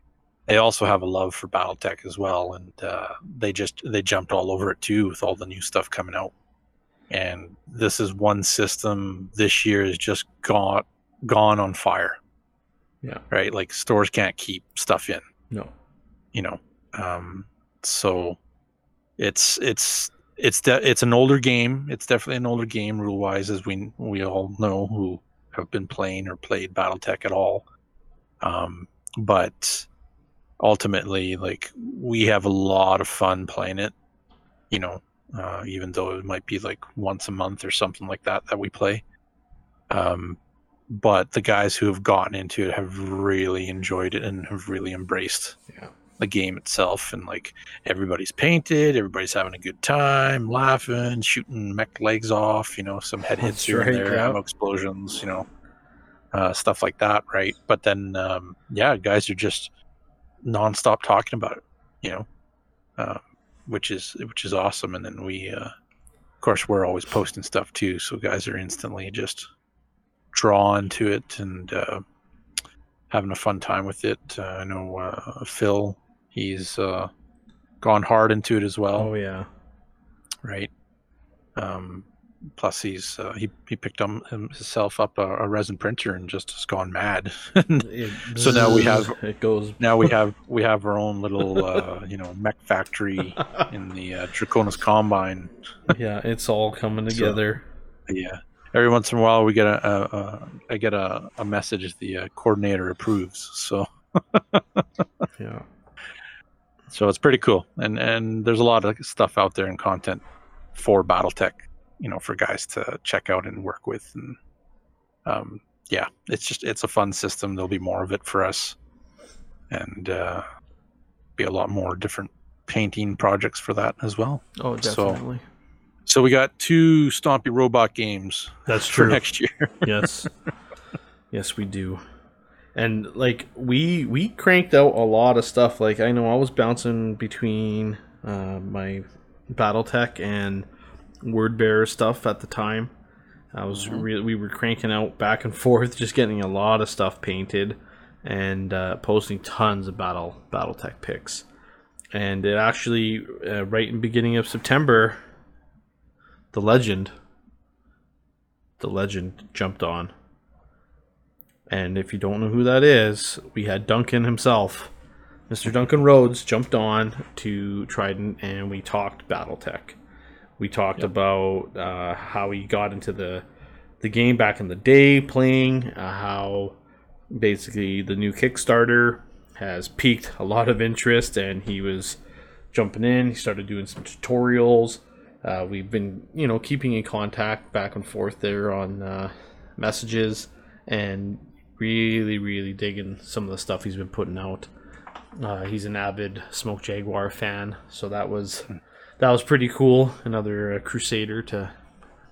they also have a love for BattleTech as well, and uh, they just they jumped all over it too with all the new stuff coming out. And this is one system this year has just gone gone on fire. Yeah. Right. Like stores can't keep stuff in no. you know um so it's it's it's de- it's an older game it's definitely an older game rule wise as we we all know who have been playing or played battletech at all um but ultimately like we have a lot of fun playing it you know uh, even though it might be like once a month or something like that that we play um but the guys who have gotten into it have really enjoyed it and have really embraced Yeah. The game itself and like everybody's painted everybody's having a good time laughing shooting mech legs off you know some head hits here and there ammo explosions you know uh, stuff like that right? But then um, yeah guys are just nonstop talking about it you know uh, which is which is awesome. And then we uh, of course we're always posting stuff too so guys are instantly just drawn to it and uh, having a fun time with it. Uh, I know uh, Phil, he's uh, gone hard into it as well, Oh yeah. right? Um, plus, he's uh, he he picked him himself up a, a resin printer and just has gone mad. It- So now we have- it goes. now we have we have our own little uh, you know mech factory in the uh, Draconis Combine. yeah, it's all coming So- together. Yeah. Every once in a while, we get a, a, a I get a, a message the uh, coordinator approves. So yeah. So it's pretty cool and and there's a lot of stuff out there and content for battletech you know for guys to check out and work with and um yeah it's just it's a fun system there'll be more of it for us and uh be a lot more different painting projects for that as well Oh, definitely. so we got two stompy robot games That's for true. next year yes. Yes, we do. And like we we cranked out a lot of stuff. Like I know I was bouncing between uh, my BattleTech and Word Bearer stuff at the time. I was Mhm. really we were cranking out back and forth, just getting a lot of stuff painted and uh, posting tons of battle BattleTech pics. And it actually uh, right in the beginning of September, the legend, the legend jumped on. And if you don't know who that is, we had Duncan himself. Mr. Duncan Rhodes jumped on to Trident and we talked Battletech. We talked Yep. about uh, how he got into the the game back in the day playing, uh, how basically the new Kickstarter has piqued a lot of interest and he was jumping in. He started doing some tutorials. Uh, we've been, you know, keeping in contact back and forth there on uh, messages and really, really digging some of the stuff he's been putting out. Uh, he's an avid Smoke Jaguar fan, so that was that was pretty cool. Another uh, Crusader to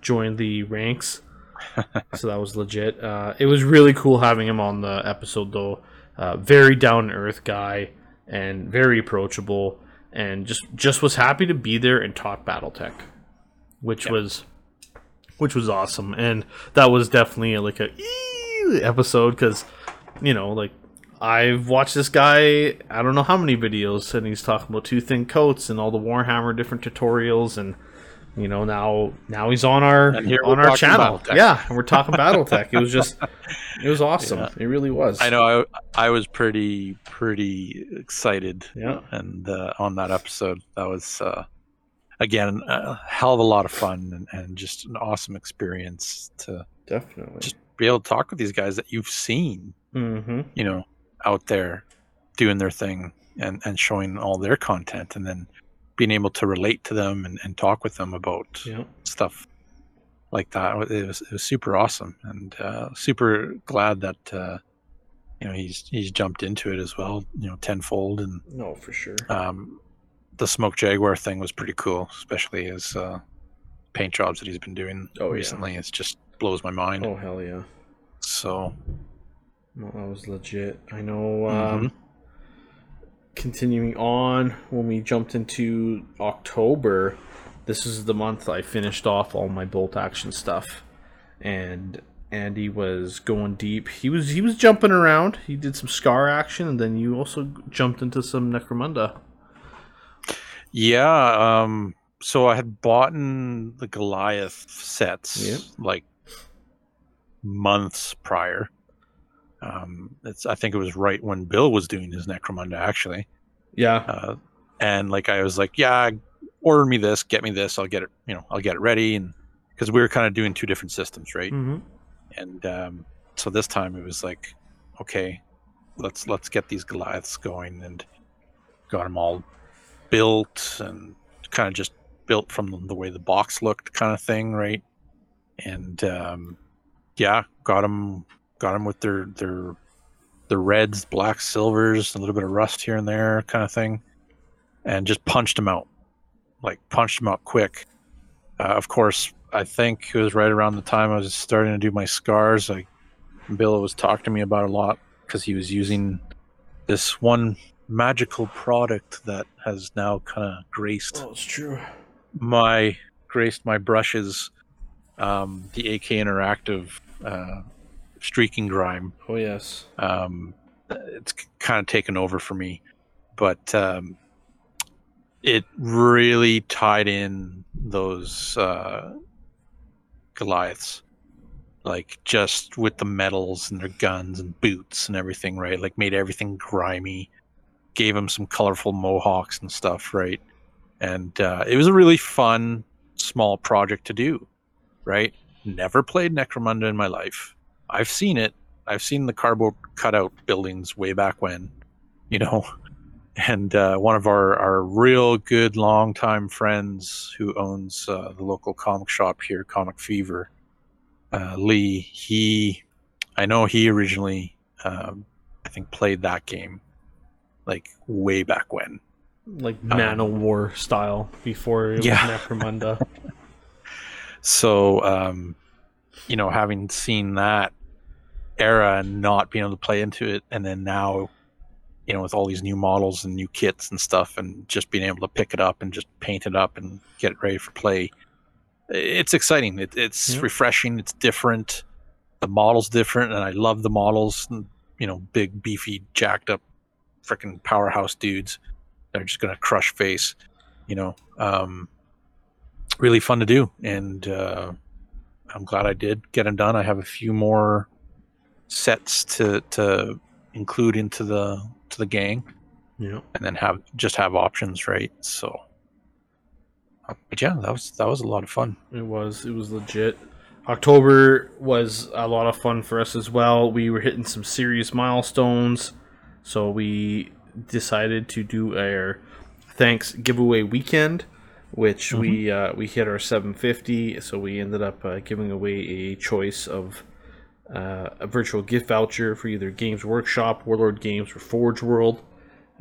join the ranks, so that was legit. Uh, it was really cool having him on the episode, though. Uh, very down to earth guy and very approachable, and just just was happy to be there and talk BattleTech, which Yeah. was which was awesome, and that was definitely like a "Ee" episode because you know like I've watched this guy I don't know how many videos and he's talking about two thin coats and all the Warhammer different tutorials and you know now now he's on our on our channel BattleTech. yeah and we're talking BattleTech it was just it was awesome Yeah. it really was I know I, I was pretty pretty excited Yeah. and uh, on that episode that was uh, again a hell of a lot of fun and, and just an awesome experience to definitely Just- be able to talk with these guys that you've seen mm-hmm you know out there doing their thing and and showing all their content and then being able to relate to them and, and talk with them about yeah stuff like that it was, it was super awesome and uh, super glad that uh, you know he's he's jumped into it as well you know tenfold and no for sure um, the smoke jaguar thing was pretty cool, especially his uh, paint jobs that he's been doing Oh, yeah. recently. It just blows my mind. Oh hell yeah! So No, that was legit. I know. Um, Mhm. Continuing on, when we jumped into October, this is the month I finished off all my bolt action stuff, and Andy was going deep. He was he was jumping around. He did some scar action, and then you also jumped into some Necromunda. yeah, um, so I had bought in the Goliath sets Yep. like months prior. Um, it's I think it was right when Bill was doing his Necromunda actually. Yeah, uh, and like I was like, yeah, order me this, get me this, I'll get it, you know, I'll get it ready, and because we were kind of doing two different systems, right? mm-hmm. And um, so this time it was like, okay, let's let's get these Goliaths going, and got them all built and kind of just built from the way the box looked, kind of thing, right? And um, yeah, got them got them with their their the reds, black, silvers, a little bit of rust here and there, kind of thing, and just punched them out, like punched them out quick. Uh, of course, I think it was right around the time I was starting to do my scars. Like Bill was talking to me about a lot because he was using this one magical product that has now kind of graced oh, it's true. my graced my brushes. Um, the AK Interactive uh, streaking grime Oh yes. um, it's kind of taken over for me, but um, it really tied in those uh, Goliaths, like just with the medals and their guns and boots and everything, right? Like made everything grimy, gave them some colorful mohawks and stuff, right? And uh, it was a really fun small project to do, right? Never played Necromunda in my life. I've seen it. I've seen the cardboard cutout buildings way back when, you know. And uh, one of our, our real good longtime friends who owns uh, the local comic shop here, Comic Fever, uh, Lee, he, I know he originally, um, I think, played that game like way back when. Like Man of War style before it Yeah. was Necromunda. So, um, you know, having seen that era and not being able to play into it, and then now, you know, with all these new models and new kits and stuff, and just being able to pick it up and just paint it up and get it ready for play, it's exciting. It, it's Yeah. refreshing. It's different. The model's different, and I love the models. You know, big, beefy, jacked up, freaking powerhouse dudes. They're just gonna crush face. You know, um, really fun to do, and uh, I'm glad I did get them done. I have a few more sets to to include into the to the gang, yeah. and then have just have options, right? So, uh, but yeah, that was that was a lot of fun. It was. It was legit. October was a lot of fun for us as well. We were hitting some serious milestones, so we decided to do our thanks giveaway weekend, which we uh, we hit our 750. So we ended up uh, giving away a choice of uh, a virtual gift voucher for either Games Workshop, Warlord Games, or Forge World.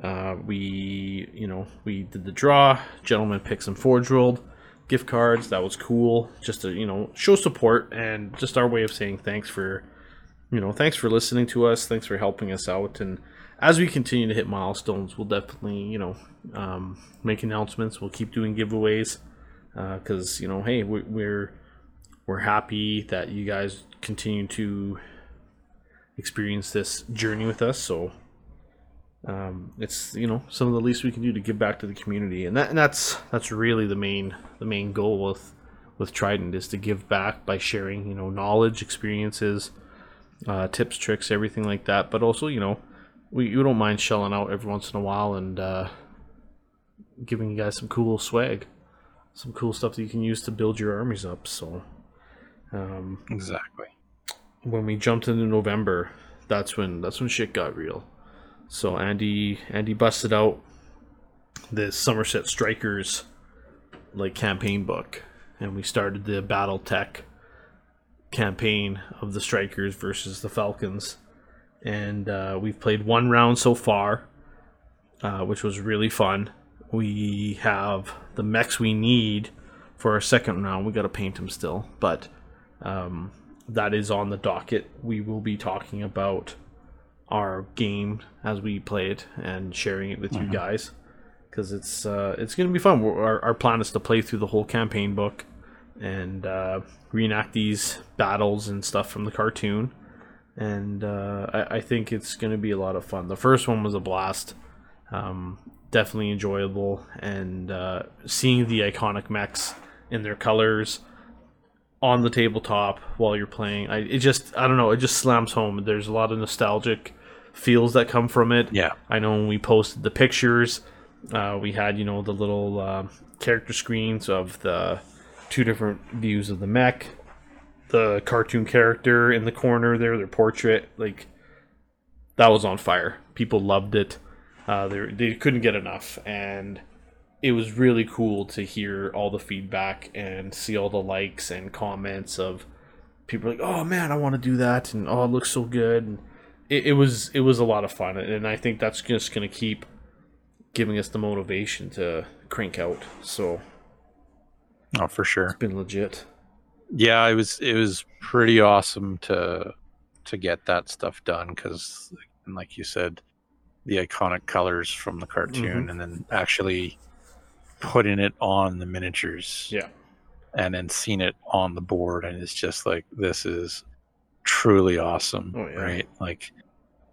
Uh, we, you know, we did the draw. Gentleman picked some Forge World gift cards. That was cool. Just to, you know, show support and just our way of saying thanks for, you know, thanks for listening to us. Thanks for helping us out. And as we continue to hit milestones, we'll definitely, you know, um, make announcements. We'll keep doing giveaways because, you know, hey, we, we're we're happy that you guys continue to experience this journey with us. So um, it's you know some of the least we can do to give back to the community, and that and that's that's really the main the main goal with with Trident is to give back by sharing you know knowledge, experiences, uh, tips, tricks, everything like that. But also you know we, we don't mind shelling out every once in a while and uh, giving you guys some cool swag, some cool stuff that you can use to build your armies up. So. Um, Exactly. when we jumped into November, that's when that's when shit got real. So Andy Andy busted out the Somerset Strikers like campaign book, and we started the Battle Tech campaign of the Strikers versus the Falcons, and uh, we've played one round so far, uh, which was really fun. we have the mechs we need for our second round. We got to paint them still, but um, that is on the docket. We will be talking about our game as we play it and sharing it with you guys because it's uh, it's gonna be fun. We're, our, our plan is to play through the whole campaign book and uh, reenact these battles and stuff from the cartoon. And uh, I, I think it's gonna be a lot of fun. The first one was a blast, um, definitely enjoyable, and uh, seeing the iconic mechs in their colors on the tabletop while you're playing. I it just I don't know, it just slams home. There's a lot of nostalgic feels that come from it. Yeah. I know when we posted the pictures, uh, we had you know the little uh, character screens of the two different views of the mech, the cartoon character in the corner there, their portrait, like that was on fire. People loved it. Uh, they they couldn't get enough, and it was really cool to hear all the feedback and see all the likes and comments of people like, "Oh man, I want to do that," and "Oh, it looks so good." And it, it was it was a lot of fun, and I think that's just going to keep giving us the motivation to crank out. So Oh, for sure. it's been legit. Yeah, it was it was pretty awesome to to get that stuff done because, like you said, the iconic colors from the cartoon, Mhm. and then actually putting it on the miniatures, Yeah. and then seeing it on the board, and it's just like this is truly awesome, Oh, yeah. right? Like,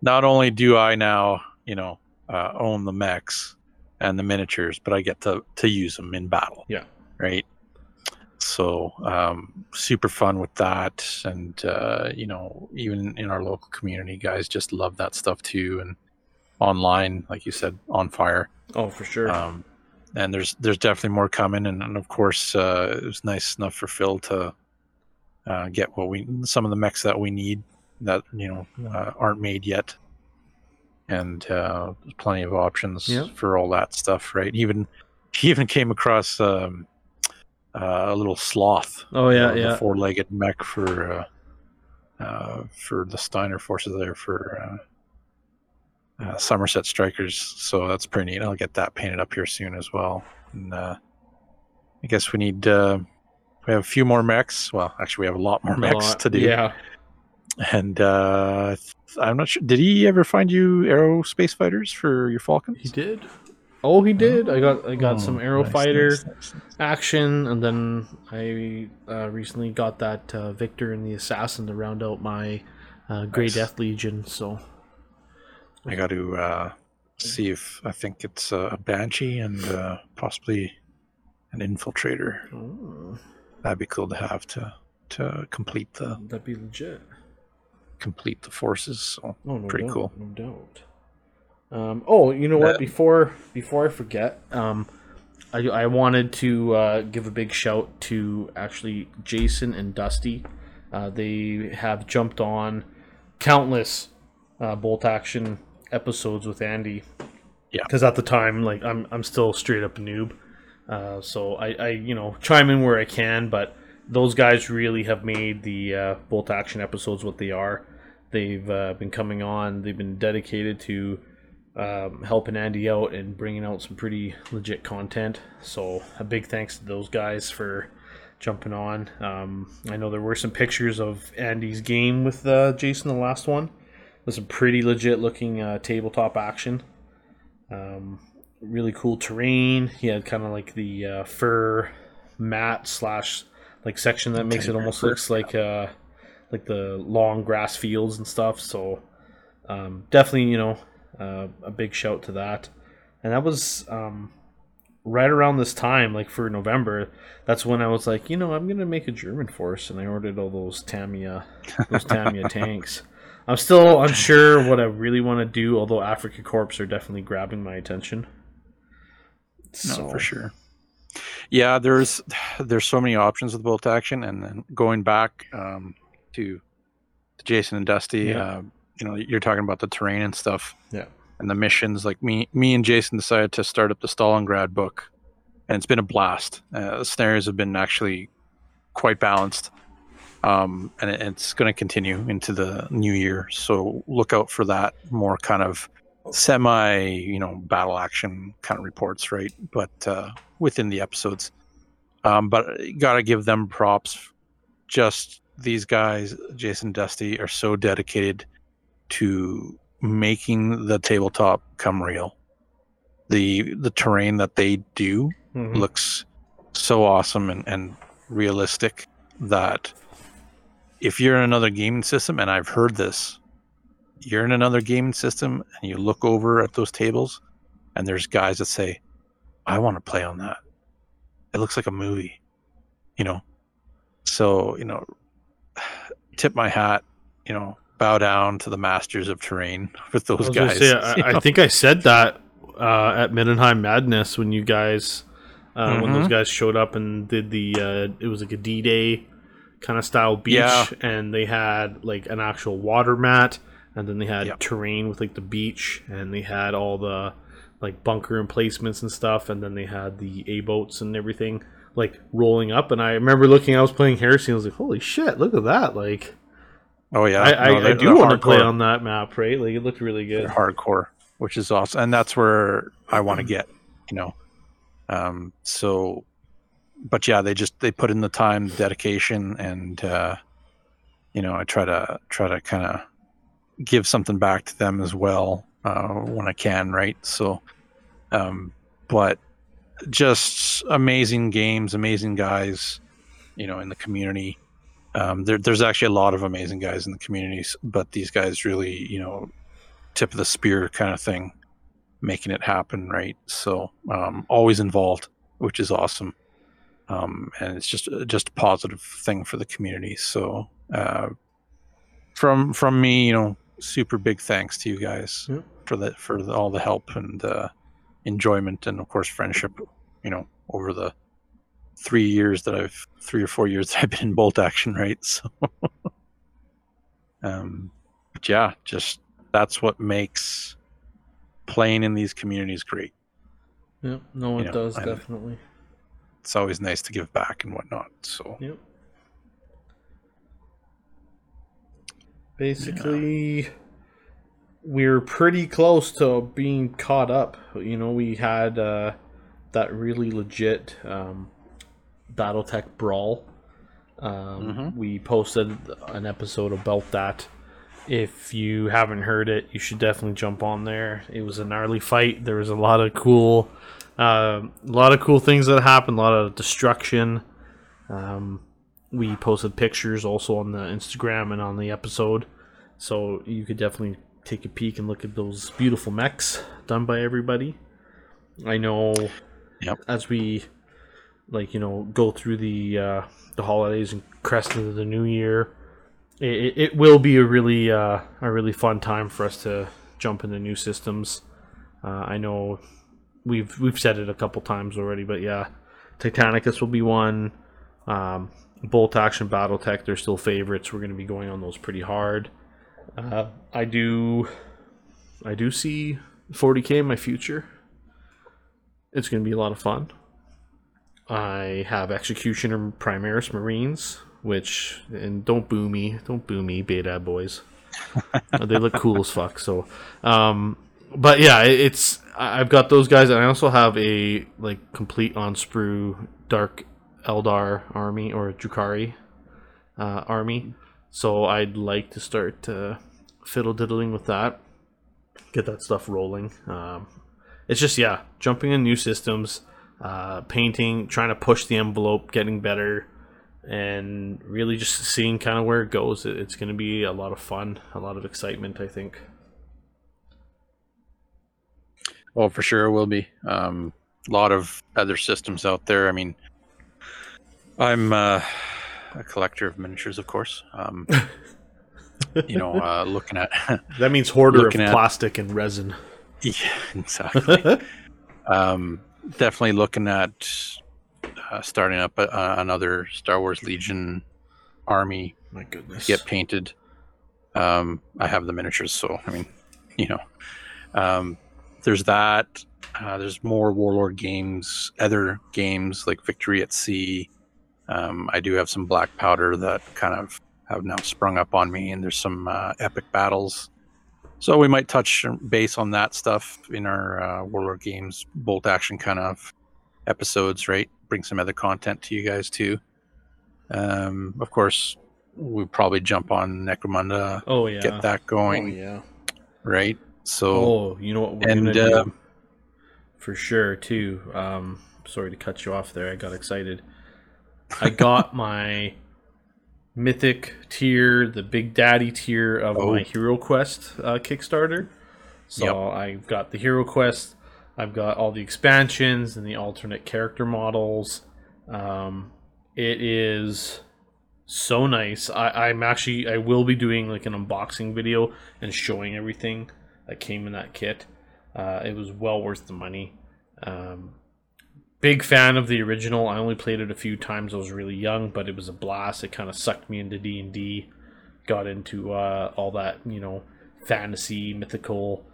not only do I now, you know, uh, own the mechs and the miniatures, but I get to to use them in battle Yeah. right? So um, super fun with that, and uh, you know, even in our local community, guys just love that stuff too, and online, like you said, on fire. Oh, for sure. Um, and there's there's definitely more coming, and, and of course, uh, it was nice enough for Phil to uh, get what we some of the mechs that we need that you know uh, aren't made yet, and uh, there's plenty of options Yeah. for all that stuff, right? Even he even came across um, uh, a little sloth. oh yeah, uh, the yeah. four-legged mech for uh, uh, for the Steiner forces there for uh, uh, Somerset Strikers. So that's pretty neat. I'll get that painted up here soon as well. And uh, I guess we need uh, we have a few more mechs. Well, actually, we have a lot more A mechs lot. to do. Yeah. And uh, I'm not sure. Did he ever find you aerospace fighters for your Falcons? He did. Oh, he did. I got I got Oh, some Aero nice, Fighter nice, nice, nice. action, and then I uh, recently got that uh, Victor and the Assassin to round out my uh, Grey Nice. Death Legion. So I got to uh, see if I think it's uh, a banshee and uh, possibly an infiltrator. oh, That'd be cool to have to to complete the that'd be legit. complete the forces. So Oh, no Pretty doubt, cool. No doubt. Um, oh, you know what? Yeah. Before before I forget, um, I, I wanted to uh, give a big shout to actually Jason and Dusty. Uh, they have jumped on countless uh, bolt action episodes with Andy. Yeah. Because at the time, like I'm I'm still straight up noob, uh, so I, I you know chime in where I can, but those guys really have made the uh, bolt action episodes what they are. They've uh, been coming on. They've been dedicated to um, helping Andy out and bringing out some pretty legit content. So a big thanks to those guys for jumping on. Um, I know there were some pictures of Andy's game with uh, Jason, the last one. With some pretty legit looking uh, tabletop action. Um, really cool terrain. He had kind of like the uh, fur mat slash like section that makes it almost looks like uh like the long grass fields and stuff. So um, definitely, you know, uh, a big shout to that. And that was um, right around this time, like for November. That's when I was like, you know, I'm gonna make a German force, and I ordered all those Tamiya, those Tamiya tanks. I'm still unsure what I really want to do, although Africa Corps are definitely grabbing my attention. no, So- for sure. Yeah, there's there's so many options with bolt action, and then going back um, to, to Jason and Dusty, Yeah. uh, you know, you're talking about the terrain and stuff. Yeah. and the missions. Like me, me and Jason decided to start up the Stalingrad book, and it's been a blast. Uh, the scenarios have been actually quite balanced, um, and it, it's going to continue into the new year. So look out for that more kind of semi, you know, battle action kind of reports, right? But uh, within the episodes. Um, but gotta give them props. Just these guys, Jason Dusty, are so dedicated to making the tabletop come real. The the terrain that they do Mhm. looks so awesome and, and realistic that if you're in another gaming system, and I've heard this, you're in another gaming system and you look over at those tables and there's guys that say, I want to play on that. It looks like a movie, you know? So, you know, tip my hat, you know, bow down to the masters of terrain with those gonna guys. say, I, I think I said that uh, at Middenheim Madness when you guys, uh, when those Mhm. guys showed up and did the, uh, it was like a D Day kind of style beach, Yeah. and they had like an actual water mat, and then they had Yep. terrain with like the beach, and they had all the like bunker emplacements and stuff, and then they had the A boats and everything like rolling up. And I remember looking, I was playing Heresy, and I was like, holy shit, look at that! Like, oh yeah, I, I, No, I they're- do want to play on that map, right? Like, it looked really good. They're hardcore, which is awesome, and that's where I want to get. You know, um, so, but yeah, they just they put in the time, dedication, and uh, you know, I try to try to kind of give something back to them as well uh, when I can, right? So, um, but just amazing games, amazing guys, you know, in the community. Um, there, there's actually a lot of amazing guys in the communities, but these guys really, you know, tip of the spear kind of thing, making it happen, right? So um, always involved, which is awesome, um, and it's just just a positive thing for the community. So uh, from from me, you know, super big thanks to you guys Yep. for the for the, all the help and uh, enjoyment, and of course friendship. You know, over the three years that I've three or four years that I've been in bolt action, right? So, um, but yeah, just that's what makes playing in these communities great. Yeah, no, it You know, does definitely. It's always nice to give back and whatnot. So Yep. Basically, we're pretty close to being caught up. You know, we had uh, that really legit um, BattleTech brawl. Um, Mhm. We posted an episode about that. If you haven't heard it, you should definitely jump on there. It was a gnarly fight. There was a lot of cool, um a lot of cool things that happened. A lot of destruction. Um, we posted pictures also on the Instagram and on the episode, so you could definitely take a peek and look at those beautiful mechs done by everybody. I know Yep. as we like you know go through the uh, the holidays and crest into the new year, it, it- will be a really uh, a really fun time for us to jump into new systems. Uh, I know we've we've said it a couple times already, but yeah, Titanicus will be one. Um, Bolt Action BattleTech, they're still favorites. We're going to be going on those pretty hard. Uh, I do, I do see 40k in my future. It's going to be a lot of fun. I have Executioner Primaris Marines, which and don't boo me, don't boo me, beta boys. Uh, they look cool as fuck. So, um, but yeah, it's I've got those guys, and I also have a like complete on sprue Dark Eldar army or Drukhari uh, army. So I'd like to start uh, fiddle diddling with that, get that stuff rolling. Um, it's just yeah, jumping in new systems, uh, painting, trying to push the envelope, getting better, and really just seeing kind of where it goes. It- It's going to be a lot of fun, a lot of excitement. I think. Well, for sure, it will be. Um, a lot of other systems out there. I mean, I'm uh, a collector of miniatures, of course. Um, you know, uh, looking at That means hoarder of at- plastic and resin. yeah, exactly. um, definitely looking at uh, starting up a, uh, another Star Wars Legion army My goodness. get painted. Um, I have the miniatures, so I mean, you know, um, there's that. Uh, there's more Warlord games, other games like Victory at Sea. Um, I do have some black powder that kind of have now sprung up on me, and there's some uh, epic battles So we might touch base on that stuff in our uh, Warlord Games bolt action kind of episodes, right? Bring some other content to you guys too. Um, of course, we probably jump on Necromunda, Oh yeah. get that Oh going, yeah. right? So Oh, you know what we're and, gonna uh, do for sure too. Um, sorry to cut you off there. I got excited. I got my mythic tier, the Big Daddy tier of Oh. my Hero Quest uh, Kickstarter. So Yep. I've got the Hero Quest. I've got all the expansions and the alternate character models. Um, it is so nice. I, I'm actually I will be doing like an unboxing video and showing everything that came in that kit. Uh, it was well worth the money. Um, big fan of the original. I only played it a few times. I was really young, but it was a blast. It kind of sucked me into D and D. Got into uh, all that you know fantasy, mythical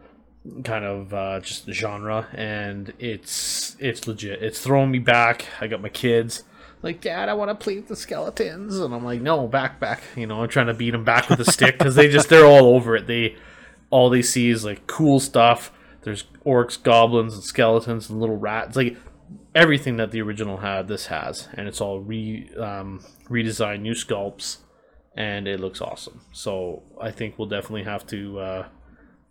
kind of uh, just genre, and it's it's legit. It's throwing me back. I got my kids like, Dad, I want to play with the skeletons, and I'm like, no, back, back. You know, I'm trying to beat them back with a stick because they just they're all over it. They all they see is like cool stuff. There's orcs, goblins, and skeletons, and little rats. Like everything that the original had, this has, and it's all re um, redesigned, new sculpts, and it looks awesome. So I think we'll definitely have to uh,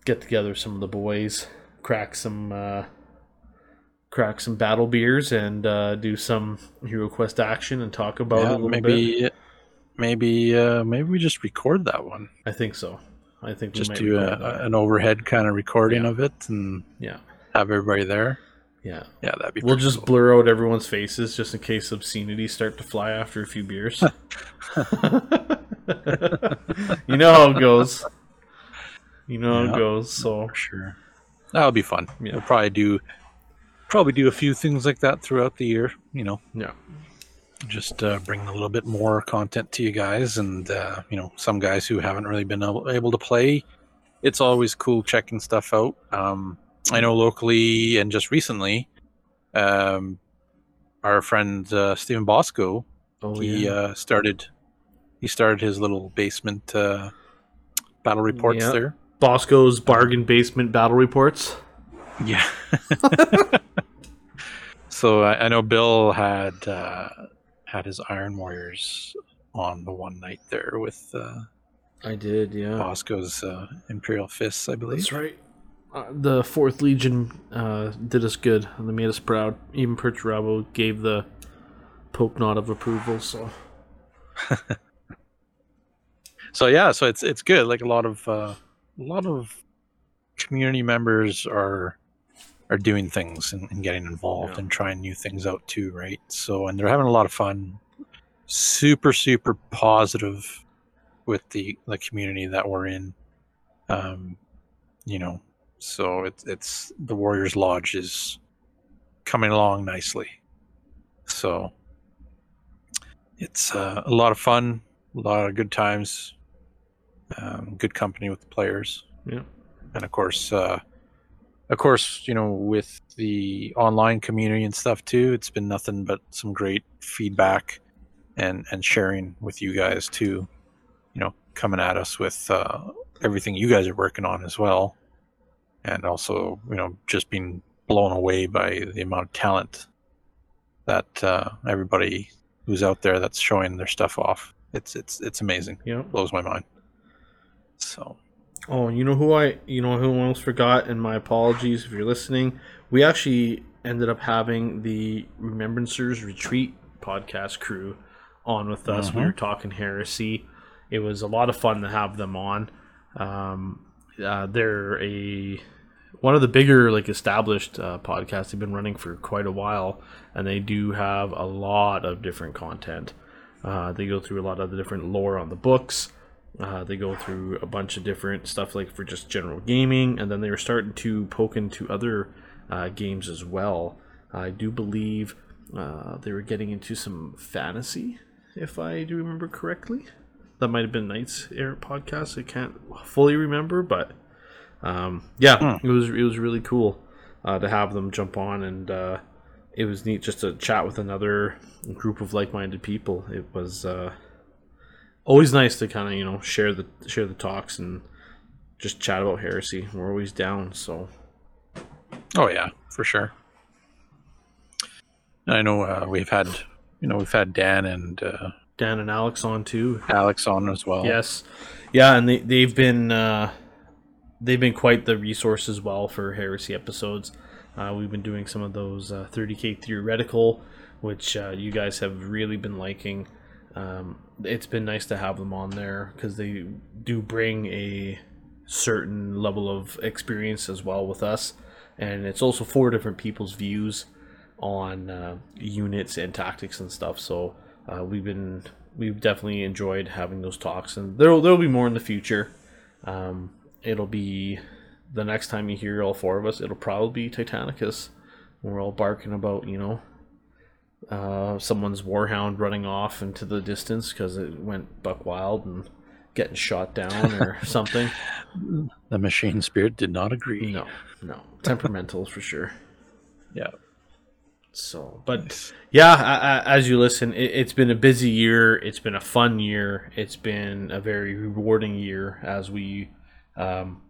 get together some of the boys, crack some. Uh, crack some battle beers and uh, do some hero quest action and talk about it a yeah, little bit maybe maybe uh, maybe we just record that one. i think so i think we Just might do a, an overhead kind of recording Yeah. of it and yeah have everybody there. Yeah Yeah, that'd be. we'll just cool. blur out everyone's faces just in case obscenities start to fly after a few beers you know how it goes you know how it goes so for sure. That'll be fun. Yeah. We'll probably do probably do a few things like that throughout the year. You know, yeah just uh, bring a little bit more content to you guys, and uh, you know, some guys who haven't really been able, able to play. It's always cool checking stuff out. Um, I know locally and just recently, um, our friend uh, Stephen Bosco oh he yeah uh, started he started his little basement uh, battle reports Yeah. there. bosco's bargain basement battle reports Yeah. so I, I know Bill had uh, had his Iron Warriors on the one night there with uh, i did yeah Bosco's uh, Imperial Fists, I believe. That's right. Uh, the Fourth Legion uh, did us good. and They made us proud. Even Perturabo gave the poke nod of approval. So So yeah, so it's it's good. Like a lot of uh, a lot of community members are are doing things and, and getting involved Yeah. and trying new things out too, right? So and they're having a lot of fun. Super super positive with the the community that we're in. Um, you know, so it's it's the Warriors Lodge is coming along nicely. So it's uh, a lot of fun, a lot of good times, um, good company with the players, yeah, and of course, uh, of course, you know, with the online community and stuff too, it's been nothing but some great feedback and and sharing with you guys too. You know, coming at us with uh, everything you guys are working on as well, and also you know just being blown away by the amount of talent that uh, everybody who's out there that's showing their stuff off. It's it's it's amazing. yeah. blows my mind. So Oh, you know who I? You know who I almost forgot. And my apologies if you're listening. We actually ended up having the Remembrancers Retreat podcast crew on with us. We Mhm. were talking heresy. It was a lot of fun to have them on. Um, uh, they're a one of the bigger like established uh, podcasts. They've been running for quite a while, and they do have a lot of different content. Uh, they go through a lot of the different lore on the books. Uh, they go through a bunch of different stuff like for just general gaming, and then they were starting to poke into other uh, games as well. I do believe uh, they were getting into some fantasy, if I do remember correctly. That might have been Knights Errant podcast. I can't fully remember, but um, yeah, it was it was really cool uh, to have them jump on, and uh, it was neat just to chat with another group of like-minded people. It was uh, always nice to kind of you know share the share the talks and just chat about heresy. We're always down. So Oh yeah, for sure. I know uh, we've had, you know, we've had Dan and uh, Dan and Alex on too. Alex on as well. Yes, yeah, and they they've been uh, they've been quite the resource as well for heresy episodes. Uh, we've been doing some of those uh, 30k theoretical, which uh, you guys have really been liking. Um, it's been nice to have them on there because they do bring a certain level of experience as well with us, and it's also four different people's views on uh, units and tactics and stuff. So uh, we've been we've definitely enjoyed having those talks, and there'll there'll be more in the future. Um, it'll be the next time you hear all four of us, it'll probably be Titanicus. We're all barking about you know uh, someone's warhound running off into the distance because it went buck wild and getting shot down or something. The machine spirit did not agree. No, no, temperamental for sure. Yeah. So, but yeah, I, I, as you listen, it, it's been a busy year. It's been a fun year. It's been a very rewarding year as we um,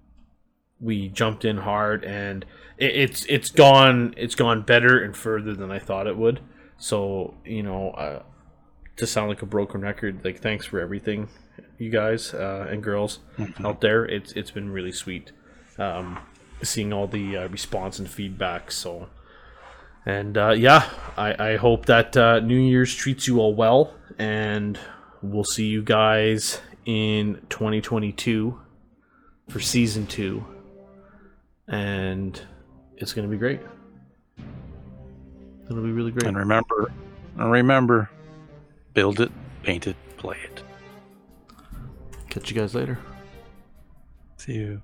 we jumped in hard, and it, it's it's gone it's gone better and further than I thought it would. So you know, uh, to sound like a broken record, like thanks for everything, you guys uh, and girls out there. It's it's been really sweet um, seeing all the uh, response and feedback. So. And uh, yeah, I, I hope that uh, New Year's treats you all well, and we'll see you guys in 2022 for season two. And it's going to be great. It'll be really great. And remember, and remember, build it, paint it, play it. Catch you guys later. See you.